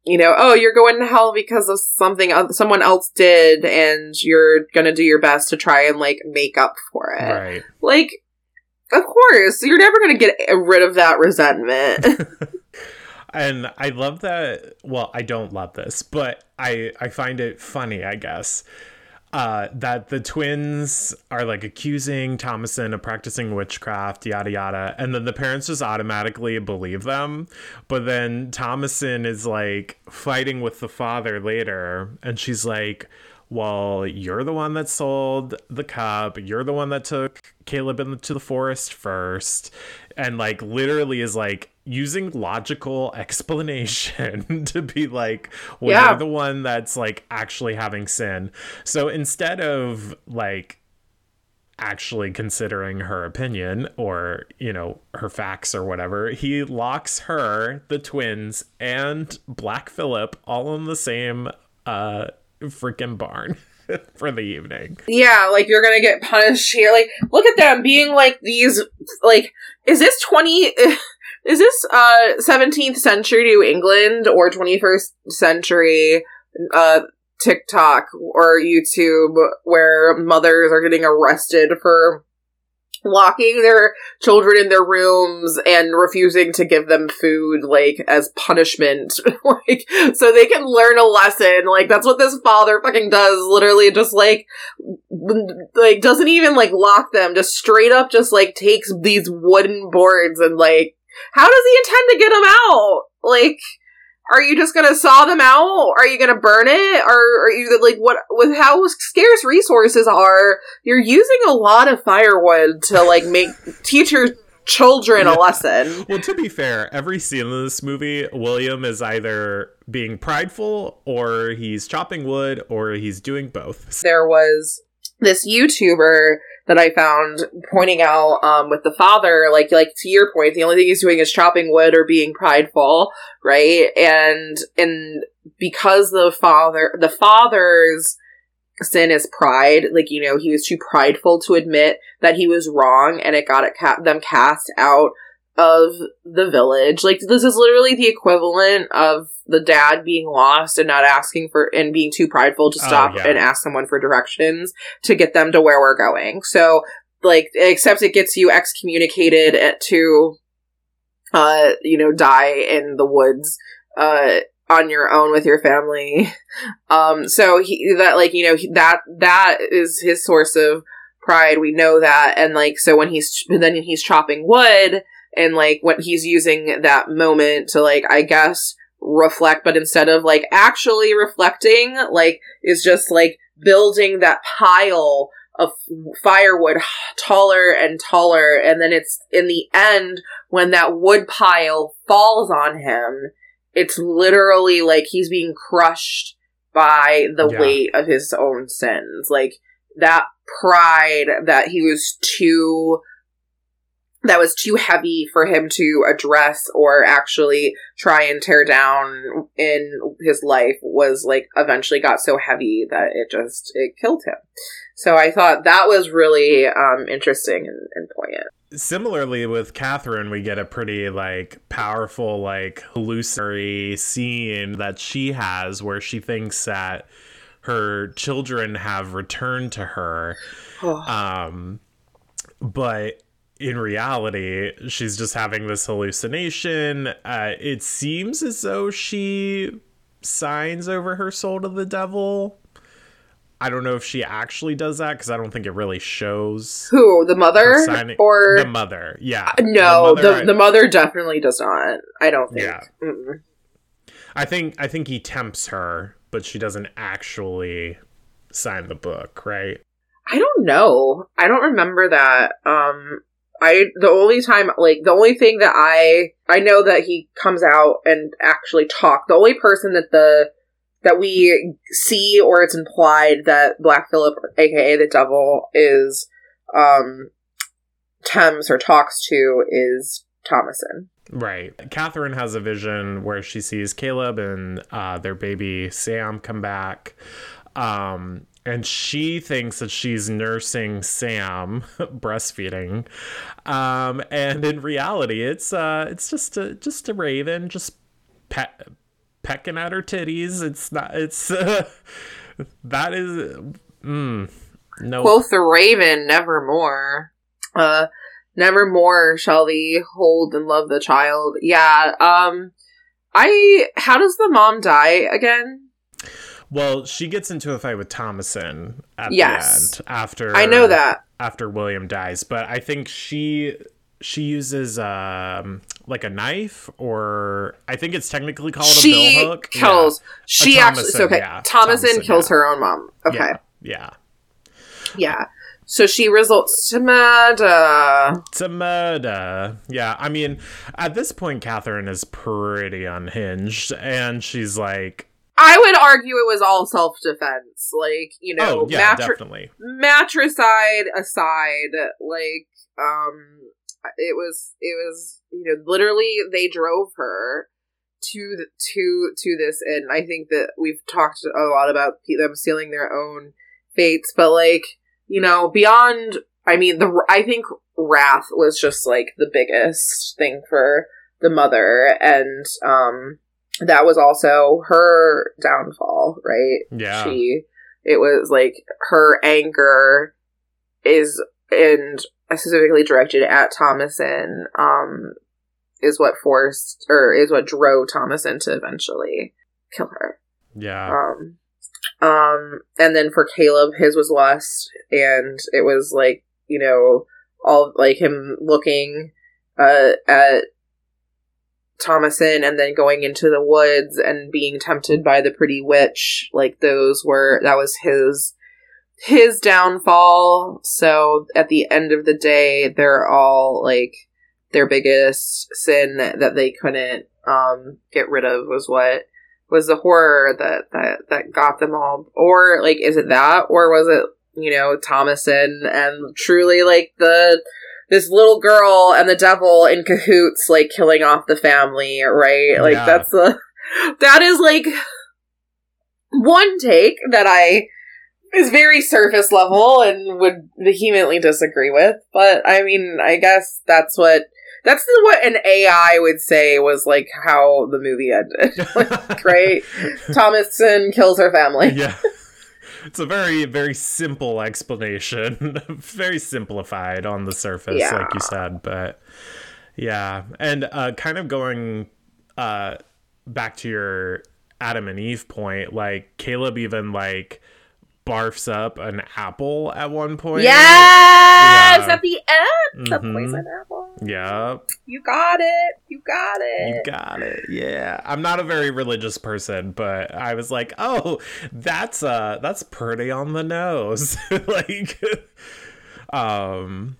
you know, oh, you're going to hell because of something someone else did, and you're gonna do your best to try and like make up for it. right. Like, of course, you're never gonna get rid of that resentment. <laughs> <laughs> and I love that. Well, I don't love this, but I I find it funny, I guess, uh, that the twins are like accusing Thomasin of practicing witchcraft, yada yada, and then the parents just automatically believe them. But then Thomasin is like fighting with the father later, and she's like. Well, you're the one that sold the cup. You're the one that took Caleb into the forest first. And like literally is like using logical <laughs> explanation <laughs> to be like, well, Yeah. you're the one that's like actually having sin. So instead of like actually considering her opinion or, you know, her facts or whatever, he locks her, the twins, and Black Phillip all in the same uh freaking barn <laughs> for the evening. yeah, like you're gonna get punished here. Like, look at them being like these. Like, is this twenty? <laughs> Is this uh 17th century New England or 21st century uh TikTok or YouTube where mothers are getting arrested for locking their children in their rooms and refusing to give them food like as punishment. <laughs> Like so they can learn a lesson. Like that's what this father fucking does literally just like like doesn't even like lock them just straight up just like takes these wooden boards and like how does he intend to get them out? Like are you just gonna saw them out? Are you gonna burn it? Or are you like what with how scarce resources are? You're using a lot of firewood to like make <laughs> teach your children a lesson. Well, to be fair, every scene in this movie, William is either being prideful or he's chopping wood or he's doing both. There was this YouTuber that I found pointing out um, with the father, like like to your point, the only thing he's doing is chopping wood or being prideful, right? And and because the father, the father's sin is pride, like you know, he was too prideful to admit that he was wrong, and it got it ca- them cast out of the village. Like this is literally the equivalent of the dad being lost and not asking for and being too prideful to Oh, stop yeah. and ask someone for directions to get them to where we're going. So like except it gets you excommunicated at- to uh you know die in the woods uh on your own with your family <laughs> um so he that like you know he, that that is his source of pride we know that and like so when he's then he's chopping wood and like when he's using that moment to like i guess reflect but instead of like actually reflecting like is just like building that pile of firewood taller and taller and then it's in the end when that wood pile falls on him it's literally like he's being crushed by the Yeah. weight of his own sins like that pride that he was too that was too heavy for him to address or actually try and tear down in his life was like eventually got so heavy that it just it killed him so i thought that was really um interesting and, and poignant Similarly with Catherine, we get a pretty like powerful like hallucinatory scene that she has where she thinks that her children have returned to her. <sighs> Um, but in reality, she's just having this hallucination. Uh, it seems as though she signs over her soul to the devil. I don't know if she actually does that because I don't think it really shows. who the mother signing- or the mother? Yeah, no the, mother, the, I- mother definitely does not i don't think Yeah. Mm-mm. I think I think he tempts her, but she doesn't actually sign the book, right? I don't know. I don't remember that. Um I the only time like the only thing that I I know that he comes out and actually talk. The only person that the that we see or it's implied that Black Phillip, aka the devil, is um tempts or talks to is Thomasin. Right. Catherine has a vision where she sees Caleb and uh, their baby Sam come back. Um, and she thinks that she's nursing Sam, <laughs> breastfeeding. Um, and in reality, it's uh, it's just a just a raven, just pecking at her titties. It's not. It's uh, <laughs> that is. Mm, no. Quoth the raven, nevermore. Uh, nevermore shall thee hold and love the child. Yeah, um, I, how does the mom die again? Well, she gets into a fight with Thomasin at Yes. the end after I know that. after William dies, but I think she she uses um like a knife or I think it's technically called a She bill hook. kills, she actually, so okay, yeah. Thomasin, Thomasin, kills yeah. her own mom. Okay, Yeah. Yeah. yeah. So she results to murder. To murder. Yeah, I mean, at this point, Catherine is pretty unhinged, and she's like, I would argue it was all self defense. Like, you know, "Oh yeah, matri- definitely." matricide aside, like, um, it was, it was, you know, literally they drove her to the, to to this and i think that we've talked a lot about them sealing their own fates but like you know beyond i mean the i think wrath was just like the biggest thing for the mother and um that was also her downfall right Yeah. she it was like her anger is and specifically directed at Thomasin um is what forced or is what drove Thomasin to eventually kill her Yeah. um um and then for Caleb his was lust and it was like you know all like him looking uh at Thomasin and then going into the woods and being tempted by the pretty witch. Like those were that was his his downfall. So at the end of the day they're all like their biggest sin that they couldn't um get rid of was what was the horror that that that got them all. Or like is it that? Or was it you know thomasin and truly like the this little girl and the devil in cahoots like killing off the family right like Yeah. that's the that is like one take that i is very surface level and would vehemently disagree with but i mean i guess that's what that's what an ai would say was like how the movie ended <laughs> like, <laughs> right thomasin kills her family yeah. It's a very, very simple explanation. <laughs> very simplified on the surface, Yeah. like you said. But yeah. And uh, kind of going uh, back to your Adam and Eve point, like Caleb even like barfs up an apple at one point. yes Yeah. at the end the Mhm. poison apple Yep. You got it. You got it. You got it. Yeah. I'm not a very religious person, but I was like, "Oh, that's uh that's pretty on the nose." <laughs> like um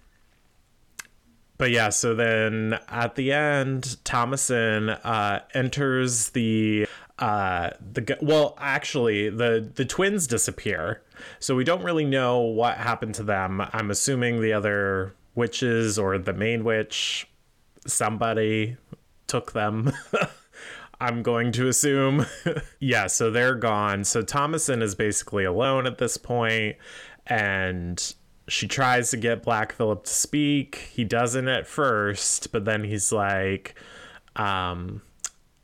but yeah, so then at the end, Thomasin uh enters the uh the well actually the the twins disappear. So we don't really know what happened to them. I'm assuming the other witches or the main witch somebody took them. <laughs> I'm going to assume. <laughs> Yeah so they're gone. So Thomasin is basically alone at this point and she tries to get black phillip to speak. He doesn't at first but then he's like um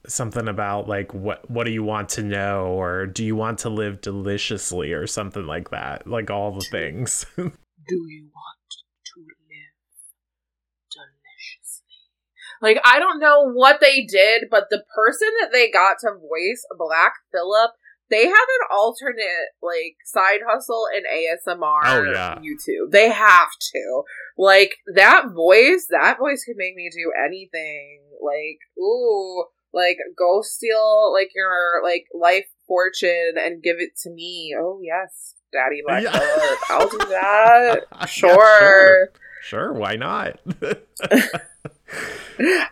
something about like what what do you want to know or do you want to live deliciously or something like that like all the things <laughs> do you want to live deliciously like i don't know what they did but the person that they got to voice black phillip they have an alternate like side hustle in ASMR oh, yeah. YouTube. They have to. Like that voice, that voice could make me do anything. Like, ooh, like go steal like your like life fortune and give it to me. Oh yes, Daddy Black yeah. I'll do <laughs> that. <laughs> Sure. Yeah, sure. Sure, why not? <laughs>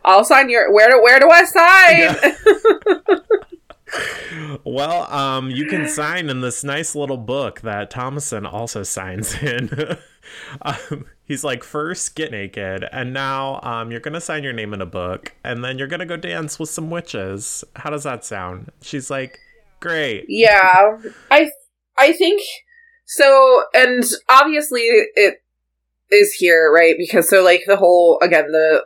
I'll sign your where do where do I sign? Yeah. well, um, you can sign in this nice little book that Thomasin also signs in. um, he's like, first get naked, and now um, you're gonna sign your name in a book, and then you're gonna go dance with some witches. How does that sound? She's like, great. Yeah, I I think so, and obviously it is here, right? Because so like the whole again the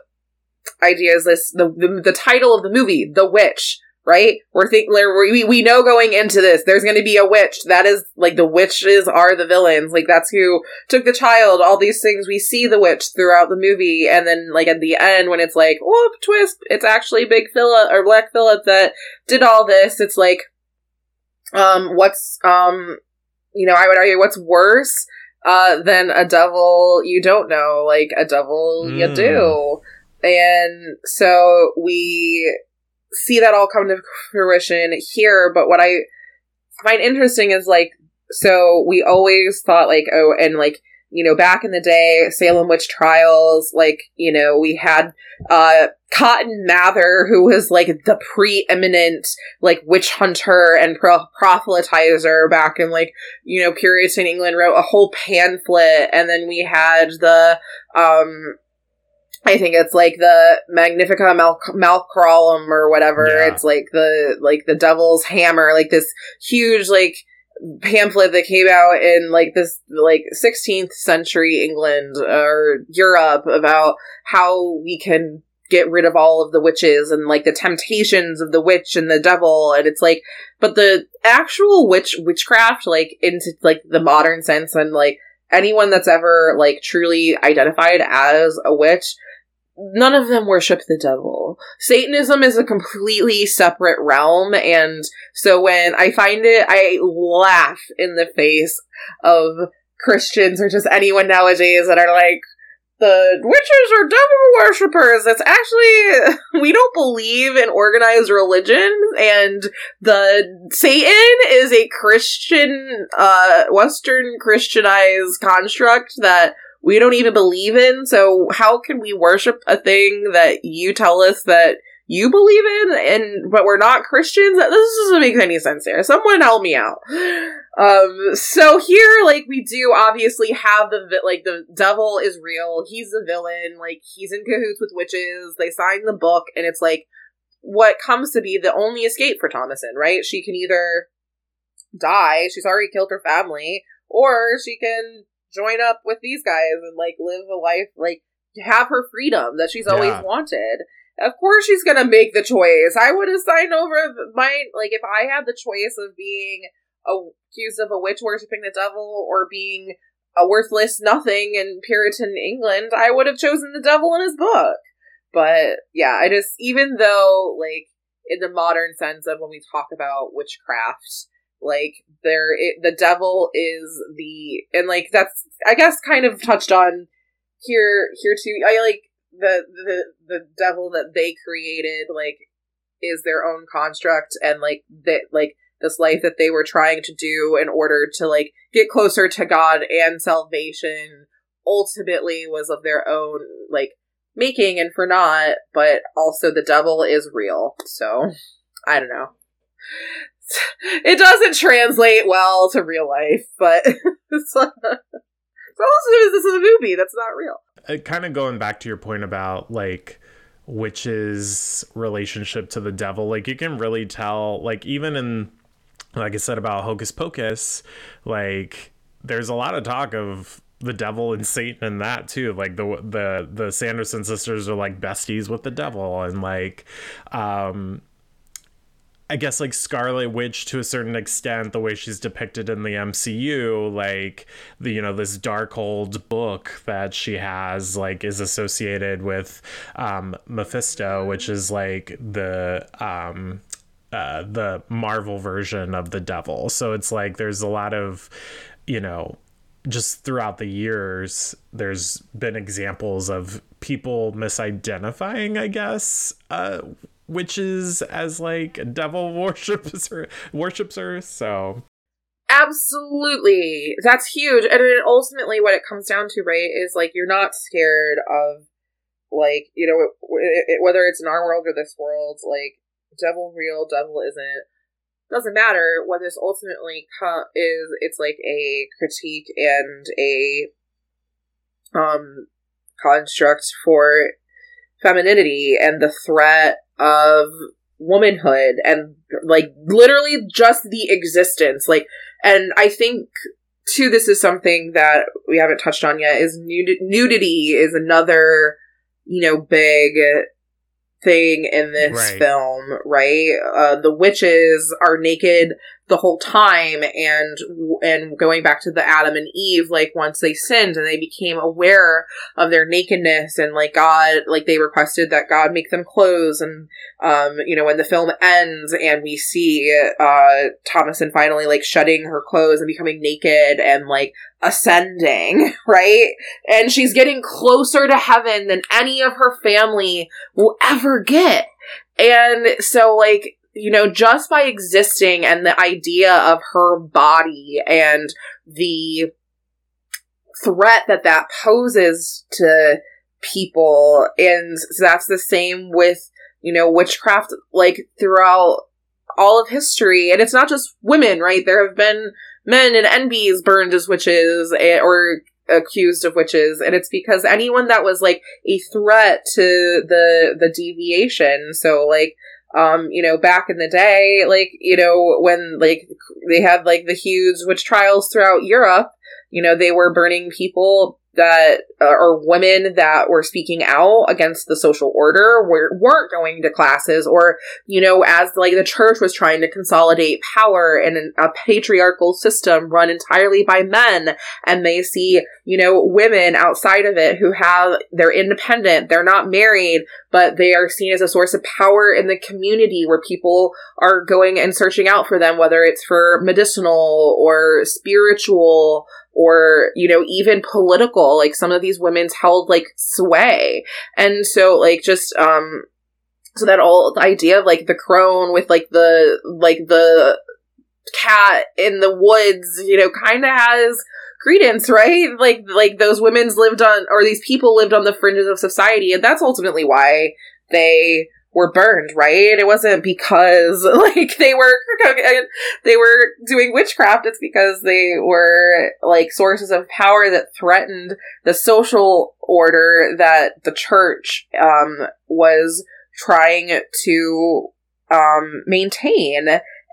idea is this the the, the title of the movie, The Witch right? We're thinking we we know going into this, there's going to be a witch. That is like the witches are the villains. Like that's who took the child. All these things we see the witch throughout the movie, and then like at the end when it's like whoop twist, it's actually Big Phillip or Black Phillip that did all this. It's like, um, what's um, you know, I would argue what's worse. Uh, than a devil you don't know, like a devil mm. you do. And so we see that all come to fruition here. But what I find interesting is like, so we always thought like, oh, and like, you know, back in the day, Salem witch trials, like, you know, we had, uh, Cotton Mather, who was like the preeminent, like, witch hunter and pro- proselytizer back in like, you know, Puritan England, wrote a whole pamphlet. And then we had the, um, I think it's like the Magnifica Mal- or whatever. Yeah. It's like the like the Devil's Hammer, like this huge like pamphlet that came out in like this like 16th century England or Europe about how we can get rid of all of the witches and like the temptations of the witch and the devil and it's like but the actual witch witchcraft like into like the modern sense and like anyone that's ever like truly identified as a witch none of them worship the devil. Satanism is a completely separate realm, and so when I find it, I laugh in the face of Christians or just anyone nowadays that are like, the witches are devil worshippers. It's actually, <laughs> we don't believe in organized religion, and the Satan is a Christian, uh, Western Christianized construct that we don't even believe in. So how can we worship a thing that you tell us that you believe in and but we're not Christians? This doesn't make any sense here. Someone help me out. Um so here like we do obviously have the like the devil is real. He's the villain. Like he's in cahoots with witches. They sign the book and it's like what comes to be the only escape for Thomasin, right? She can either die, she's already killed her family, or she can join up with these guys and like live a life like have her freedom that she's always yeah. wanted. Of course she's gonna make the choice. I would have signed over my like if I had the choice of being accused of a witch worshipping the devil or being a worthless nothing in Puritan England, I would have chosen the devil in his book. But yeah, I just even though like in the modern sense of when we talk about witchcraft, like there, it, the devil is the and like that's I guess kind of touched on here here too. I like the the the devil that they created like is their own construct and like that like this life that they were trying to do in order to like get closer to God and salvation ultimately was of their own like making and for not, but also the devil is real. So I don't know. <laughs> It doesn't translate well to real life, but <laughs> it's, uh, so this is a movie that's not real. Uh, kind of going back to your point about like witches' relationship to the devil, like you can really tell, like even in like I said about Hocus Pocus, like there's a lot of talk of the devil and Satan and that too. Like the the the Sanderson sisters are like besties with the devil and like um I guess like Scarlet Witch to a certain extent, the way she's depicted in the MCU, like the you know this Darkhold book that she has, like is associated with um, Mephisto, which is like the um, uh, the Marvel version of the devil. So it's like there's a lot of you know just throughout the years, there's been examples of people misidentifying, I guess, uh, witches as like devil <laughs> worships her worships her. So absolutely, that's huge. And then ultimately, what it comes down to, right, is like you're not scared of like you know it, it, whether it's in our world or this world, like devil real, devil isn't doesn't matter what this ultimately co- is it's like a critique and a um construct for femininity and the threat of womanhood and like literally just the existence like and i think too this is something that we haven't touched on yet is nud- nudity is another you know big thing in this right. film, right? Uh, the witches are naked the whole time and and going back to the Adam and Eve like once they sinned and they became aware of their nakedness and like God like they requested that God make them clothes and um you know when the film ends and we see uh Thomasin finally like shedding her clothes and becoming naked and like ascending, <laughs> right? And she's getting closer to heaven than any of her family will ever get. And so like you know, just by existing and the idea of her body and the threat that that poses to people. And so that's the same with, you know, witchcraft, like throughout all of history. And it's not just women, right? There have been men and NBs burned as witches eh, or accused of witches and it's because anyone that was like a threat to the the deviation so like um, you know, back in the day, like, you know, when like they had like the huge witch trials throughout Europe, you know, they were burning people that uh, or women that were speaking out against the social order were, weren't going to classes or you know as like the church was trying to consolidate power in a patriarchal system run entirely by men and they see you know women outside of it who have they're independent they're not married but they are seen as a source of power in the community where people are going and searching out for them whether it's for medicinal or spiritual or you know even political like some of these women's held like sway. And so like just um so that all the idea of like the crone with like the like the cat in the woods you know kind of has credence right? Like like those women's lived on or these people lived on the fringes of society and that's ultimately why they were burned, right? It wasn't because <laughs> like they were they were doing witchcraft. It's because they were like sources of power that threatened the social order that the church um, was trying to um, maintain.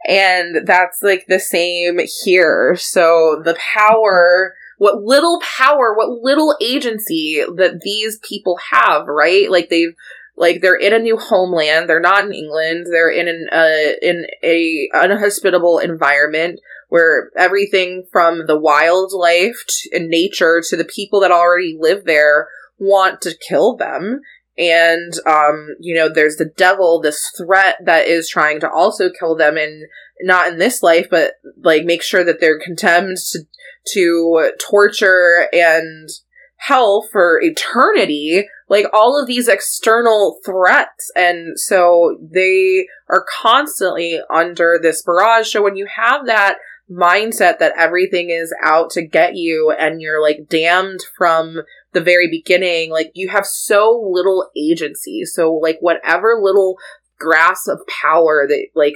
And that's like the same here. So the power what little power, what little agency that these people have, right? Like they've like they're in a new homeland. They're not in England. They're in an uh, in a unhospitable environment where everything from the wildlife and nature to the people that already live there want to kill them. And um, you know, there's the devil, this threat that is trying to also kill them, and not in this life, but like make sure that they're condemned to to torture and hell for eternity like all of these external threats. And so they are constantly under this barrage. So when you have that mindset that everything is out to get you and you're like damned from the very beginning, like you have so little agency. So like whatever little grasp of power that like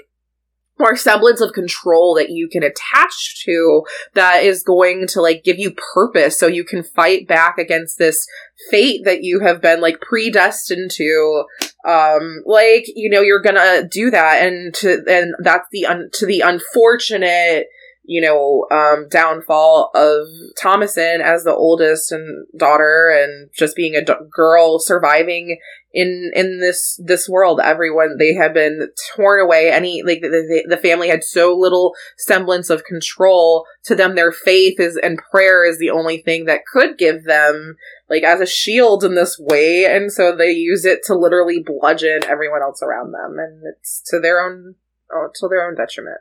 or semblance of control that you can attach to that is going to like give you purpose. So you can fight back against this fate that you have been like predestined to. Um like you know you're gonna do that and to and that's the un- to the unfortunate you know, um, downfall of Thomasin as the oldest and daughter and just being a d- girl surviving in, in this, this world. Everyone, they have been torn away. Any, like, the, the family had so little semblance of control to them. Their faith is, and prayer is the only thing that could give them, like, as a shield in this way. And so they use it to literally bludgeon everyone else around them. And it's to their own, oh, to their own detriment.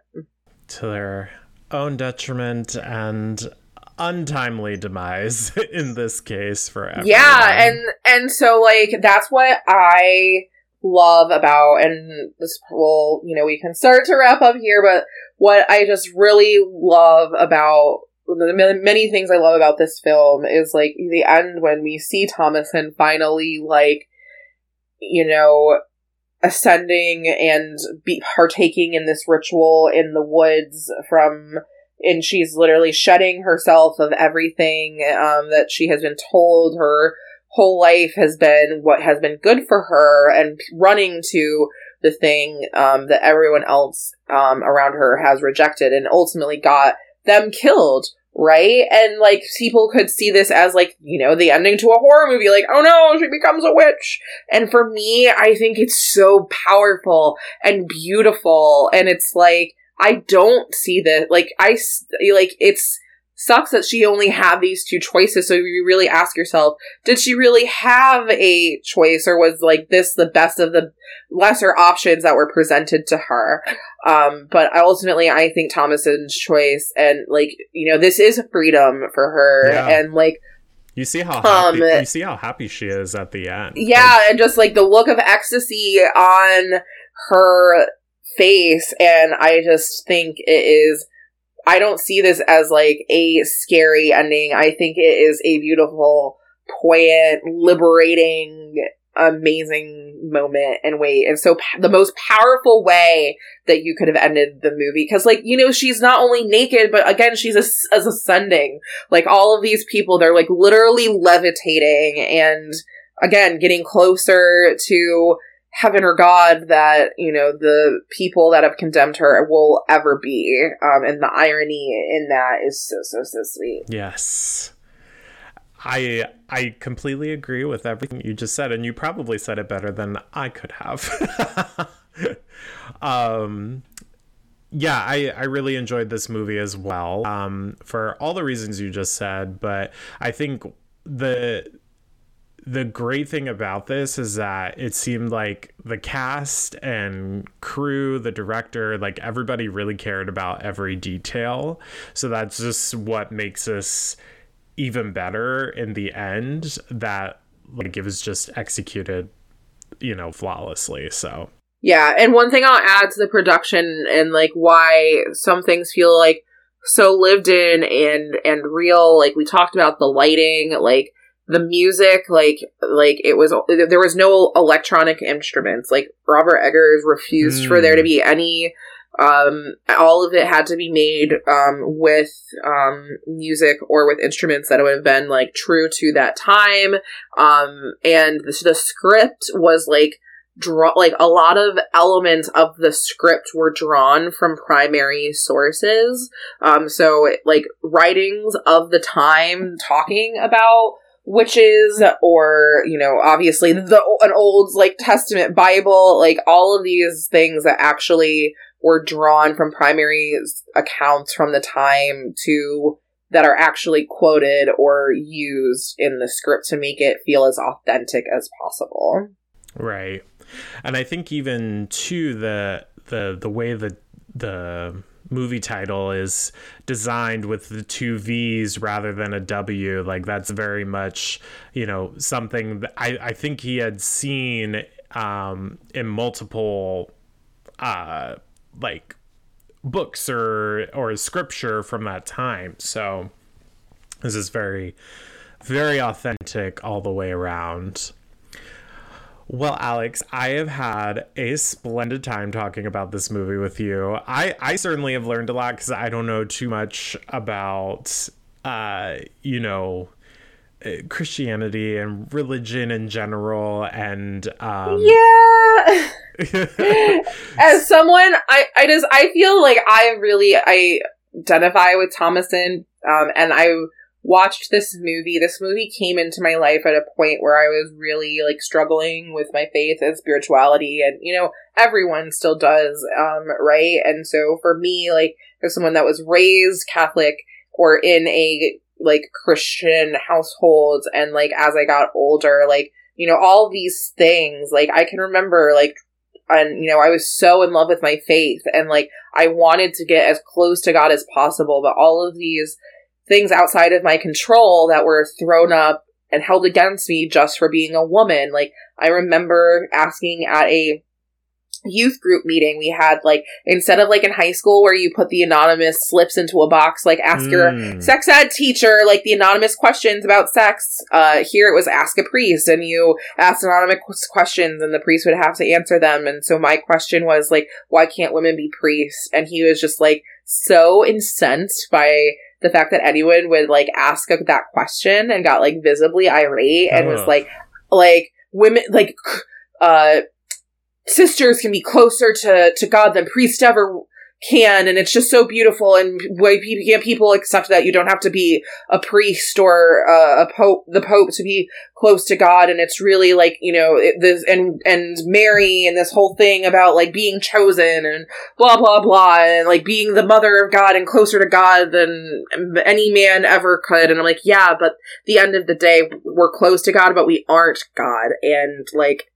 To their own detriment and untimely demise <laughs> in this case for everyone. Yeah, and and so like that's what I love about and this will, you know, we can start to wrap up here, but what I just really love about the many things I love about this film is like the end when we see Thomasin finally like you know ascending and be partaking in this ritual in the woods from and she's literally shedding herself of everything um, that she has been told her whole life has been what has been good for her and running to the thing um, that everyone else um, around her has rejected and ultimately got them killed right? And like people could see this as like, you know, the ending to a horror movie, like, oh no, she becomes a witch. And for me, I think it's so powerful and beautiful. And it's like, I don't see this, like, I, like, it's, sucks that she only had these two choices. So you really ask yourself, did she really have a choice or was like this the best of the lesser options that were presented to her? Um, but ultimately I think Thomasin's choice and like, you know, this is freedom for her yeah. and like, you see how happy, um, you see how happy she is at the end. Yeah, like, and just like the look of ecstasy on her face and I just think it is I don't see this as like a scary ending. I think it is a beautiful, poignant, liberating, amazing moment and way. And so the most powerful way that you could have ended the movie. Cause like, you know, she's not only naked, but again, she's as ascending. Like all of these people, they're like literally levitating and again, getting closer to heaven or God that, you know, the people that have condemned her will ever be. Um, and the irony in that is so, so, so sweet. Yes. I I completely agree with everything you just said, and you probably said it better than I could have. <laughs> um, yeah, I, I really enjoyed this movie as well. Um, for all the reasons you just said, but I think the the great thing about this is that it seemed like the cast and crew, the director, like everybody really cared about every detail. So that's just what makes this even better in the end that like it was just executed, you know, flawlessly. So yeah, and one thing I'll add to the production and like why some things feel like so lived in and and real. Like we talked about the lighting, like the music like like it was there was no electronic instruments like robert eggers refused mm. for there to hmm. be any um all of it had to be made um with um music or with instruments that would have been like true to that time um and the, the script was like draw like a lot of elements of the script were drawn from primary sources um so like writings of the time talking about witches or you know obviously the an old like testament bible like all of these things that actually were drawn from primary accounts from the time to that are actually quoted or used in the script to make it feel as authentic as possible. Right. And i think even to the the the way that the movie title is designed with the two V's rather than a W. Like that's very much, you know, something that I, I think he had seen um, in multiple uh, like books or or scripture from that time. So this is very very authentic all the way around. Well, Alex, I have had a splendid time talking about this movie with you. I, I certainly have learned a lot because I don't know too much about, uh, you know, uh, Christianity and religion in general. And um, yeah, <laughs> as someone, I I just I feel like I really I identify with Thomasin um, and I watched this movie. This movie came into my life at a point where I was really like struggling with my faith and spirituality and you know, everyone still does, um, right? And so for me, like as someone that was raised Catholic or in a like Christian household and like as I got older, like, you know, all these things, like I can remember like and you know, I was so in love with my faith and like I wanted to get as close to God as possible, but all of these things outside of my control that were thrown up and held against me just for being a woman. Like, I remember asking at a youth group meeting we had like instead of like in high school where you put the anonymous slips into a box like ask mm. your sex ed teacher like the anonymous questions about sex uh here it was ask a priest and you asked anonymous questions and the priest would have to answer them and so my question was like why can't women be priests and he was just like so incensed by the fact that anyone would like ask that question and got like visibly irate and was like like women like uh sisters can be closer to to God than priests ever can and it's just so beautiful and way people accept that you don't have to be a priest or uh, a pope the pope to be close to God and it's really like you know it, this and and Mary and this whole thing about like being chosen and blah blah blah and like being the mother of God and closer to God than any man ever could. And I'm like yeah but the end of the day we're close to God but we aren't God. And like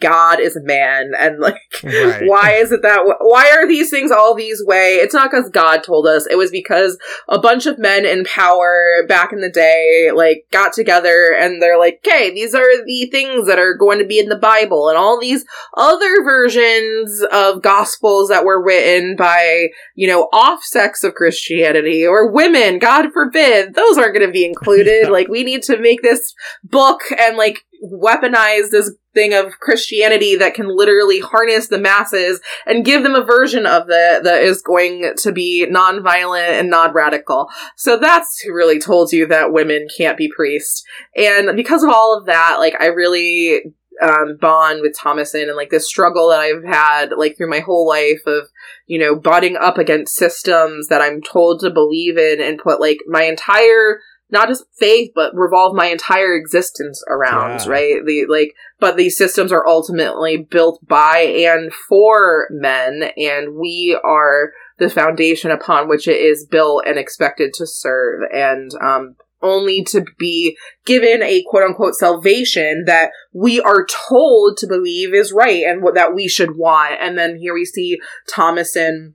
God is a man and like right. why is it that why are these things all these way? It's not because God told us. It was because a bunch of men in power back in the day like got together and they're like like, okay, these are the things that are going to be in the Bible and all these other versions of gospels that were written by, you know, off sects of Christianity or women, God forbid, those aren't going to be included. <laughs> like, we need to make this book and like weaponize this thing of Christianity that can literally harness the masses and give them a version of it that is going to be non-violent and non-radical. So that's who really told you that women can't be priests. And because of all of that, like I really um, bond with Thomasin and like this struggle that I've had like through my whole life of, you know, butting up against systems that I'm told to believe in and put like my entire not just faith, but revolve my entire existence around, yeah. right? The like, but these systems are ultimately built by and for men, and we are the foundation upon which it is built and expected to serve, and um, only to be given a quote unquote salvation that we are told to believe is right and what that we should want. And then here we see Thomasin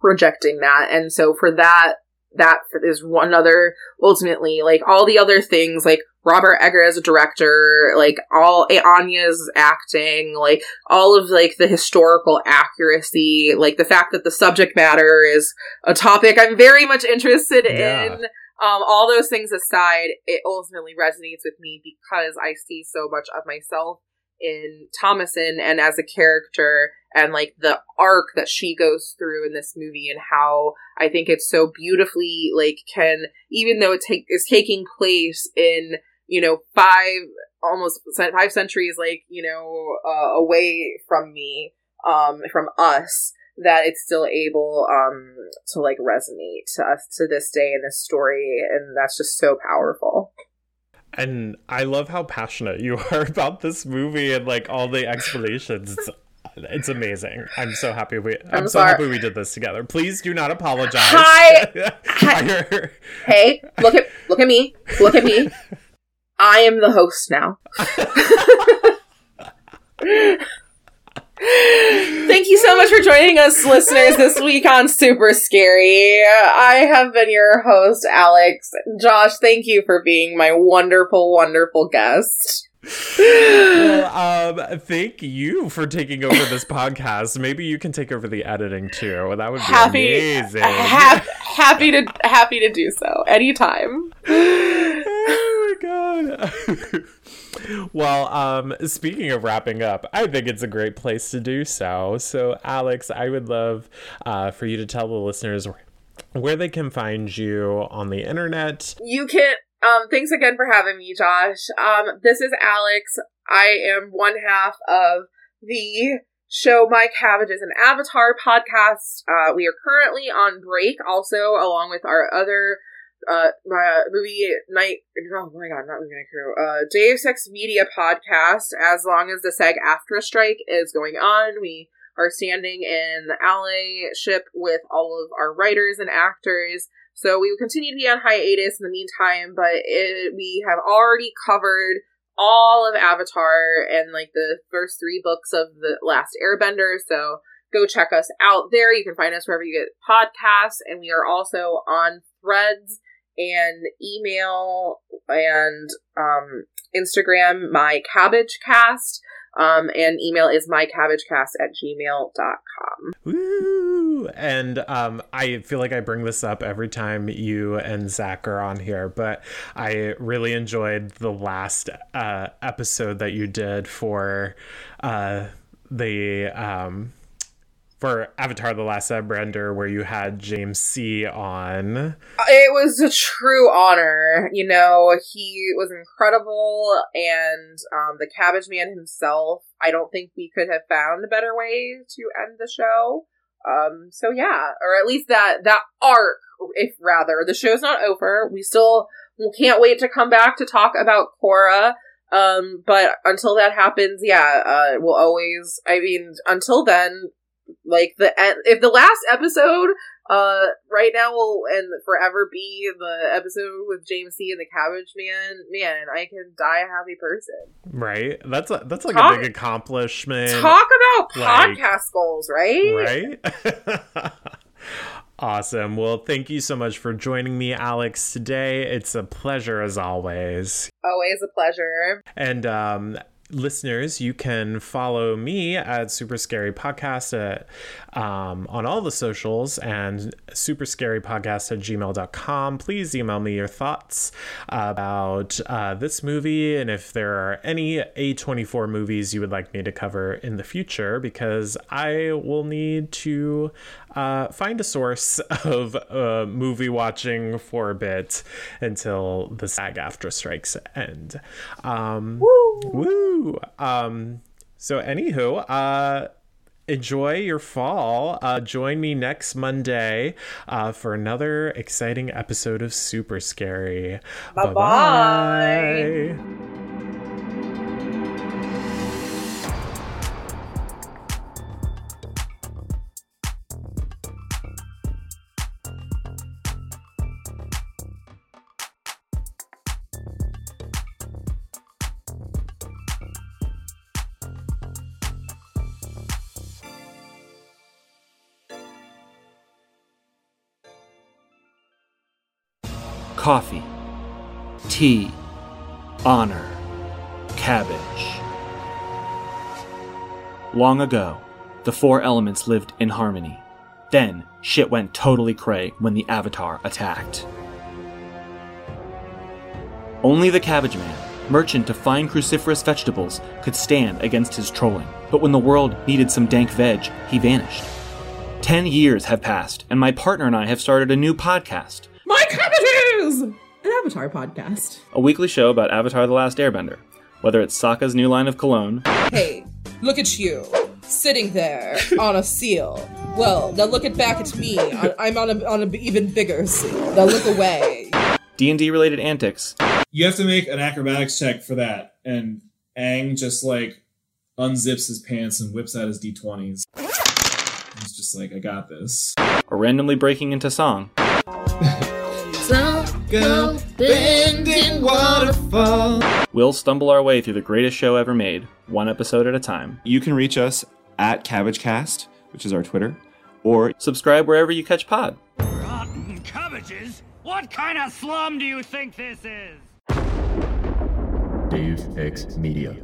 rejecting that, and so for that that is one other ultimately like all the other things like Robert Eggers as a director, like all Anya's acting, like all of like the historical accuracy, like the fact that the subject matter is a topic I'm very much interested yeah. in. Um, all those things aside, it ultimately resonates with me because I see so much of myself in Thomasin and as a character and like the arc that she goes through in this movie and how I think it's so beautifully like can even though it take is taking place in you know five almost five centuries like you know uh, away from me um from us that it's still able um to like resonate to us to this day in this story. And that's just so powerful and I love how passionate you <laughs> are about this movie and like all the explanations. It's, it's amazing. I'm so happy we. I'm, I'm so happy we did this together. Please do not apologize. Hi. <laughs> Hi. hey, look at look at me. Look at me. <laughs> I am the host now. Thank you so much for joining us, listeners, this week on Super Scary. I have been your host, Alex. Josh, thank you for being my wonderful, wonderful guest. well, um, thank you for taking over this podcast. Maybe you can take over the editing too. That would be happy, amazing. ha- happy to happy to do so anytime. oh my god. <laughs> well, um, speaking of wrapping up, I think it's a great place to do so. So, Alex, I would love uh, for you to tell the listeners where they can find you on the internet. You can um, thanks again for having me, Josh. Um, this is Alex. I am one half of the show My Cabbages an Avatar podcast. Uh, we are currently on break, also along with our other uh, my movie night. Oh my god, not movie night crew. Uh, Deus Ex Media podcast. As long as the SAG AFTRA strike is going on, we are standing in allyship with all of our writers and actors so we will continue to be on hiatus in the meantime, but it, we have already covered all of Avatar and like the first three books of the Last Airbender. So go check us out there. You can find us wherever you get podcasts, and we are also on Threads and email and um, Instagram. My Cabbage Cast. Um, and email is mycabbagecast at gmail.com. Woo! And um, I feel like I bring this up every time you and Zach are on here, but I really enjoyed the last uh, episode that you did for uh, the. Um, for Avatar: The Last Airbender, where you had James Sie on. It was a true honor. You know, he was incredible, and um, the Cabbage Man himself. I don't think we could have found a better way to end the show. Um, so yeah, or at least that that arc, if rather, the show's not over. We still can't wait to come back to talk about Korra. Um, but until that happens, yeah, uh, we'll always. I mean, until then, like the if the last episode uh right now will and forever be the episode with James Sie and the Cabbage Man, man, I can die a happy person. Right? That's a, that's like talk, a big accomplishment. Talk about like, podcast goals, right? Right? <laughs> awesome. Well, thank you so much for joining me, Alex, today. It's a pleasure as always. Always a pleasure. And um listeners, you can follow me at Super Scary Podcast at, um, on all the socials and Super Scary Podcast at gmail.com. Please email me your thoughts about uh, this movie and if there are any A24 movies you would like me to cover in the future, because I will need to uh, find a source <laughs> of uh, movie watching for a bit until the SAG AFTRA strikes end. Um, woo! Woo! Um, so, anywho, uh, enjoy your fall. Uh, join me next Monday uh, for another exciting episode of Super Scary. Bye bye. Coffee, tea, honor, cabbage. Long ago, the four elements lived in harmony. Then, shit went totally cray when the Avatar attacked. Only the Cabbage Man, merchant of fine cruciferous vegetables, could stand against his trolling. But when the world needed some dank veg, he vanished. Ten years have passed, and my partner and I have started a new podcast. My cabbages! An Avatar podcast. A weekly show about Avatar The Last Airbender. Whether it's Sokka's new line of cologne. Hey, look at you. Sitting there on a seal. Well, now look at back at me. I'm on a on an even bigger seal. Now look away. D&D related antics. You have to make an acrobatics check for that. And Aang just like unzips his pants and whips out his d20s. He's just like, I got this. Or randomly breaking into song. Go bending waterfall. We'll stumble our way through the greatest show ever made, one episode at a time. You can reach us at CabbageCast which is our Twitter, or subscribe wherever you catch pod. Rotten cabbages? What kind of slum do you think this is? Deus Ex Media.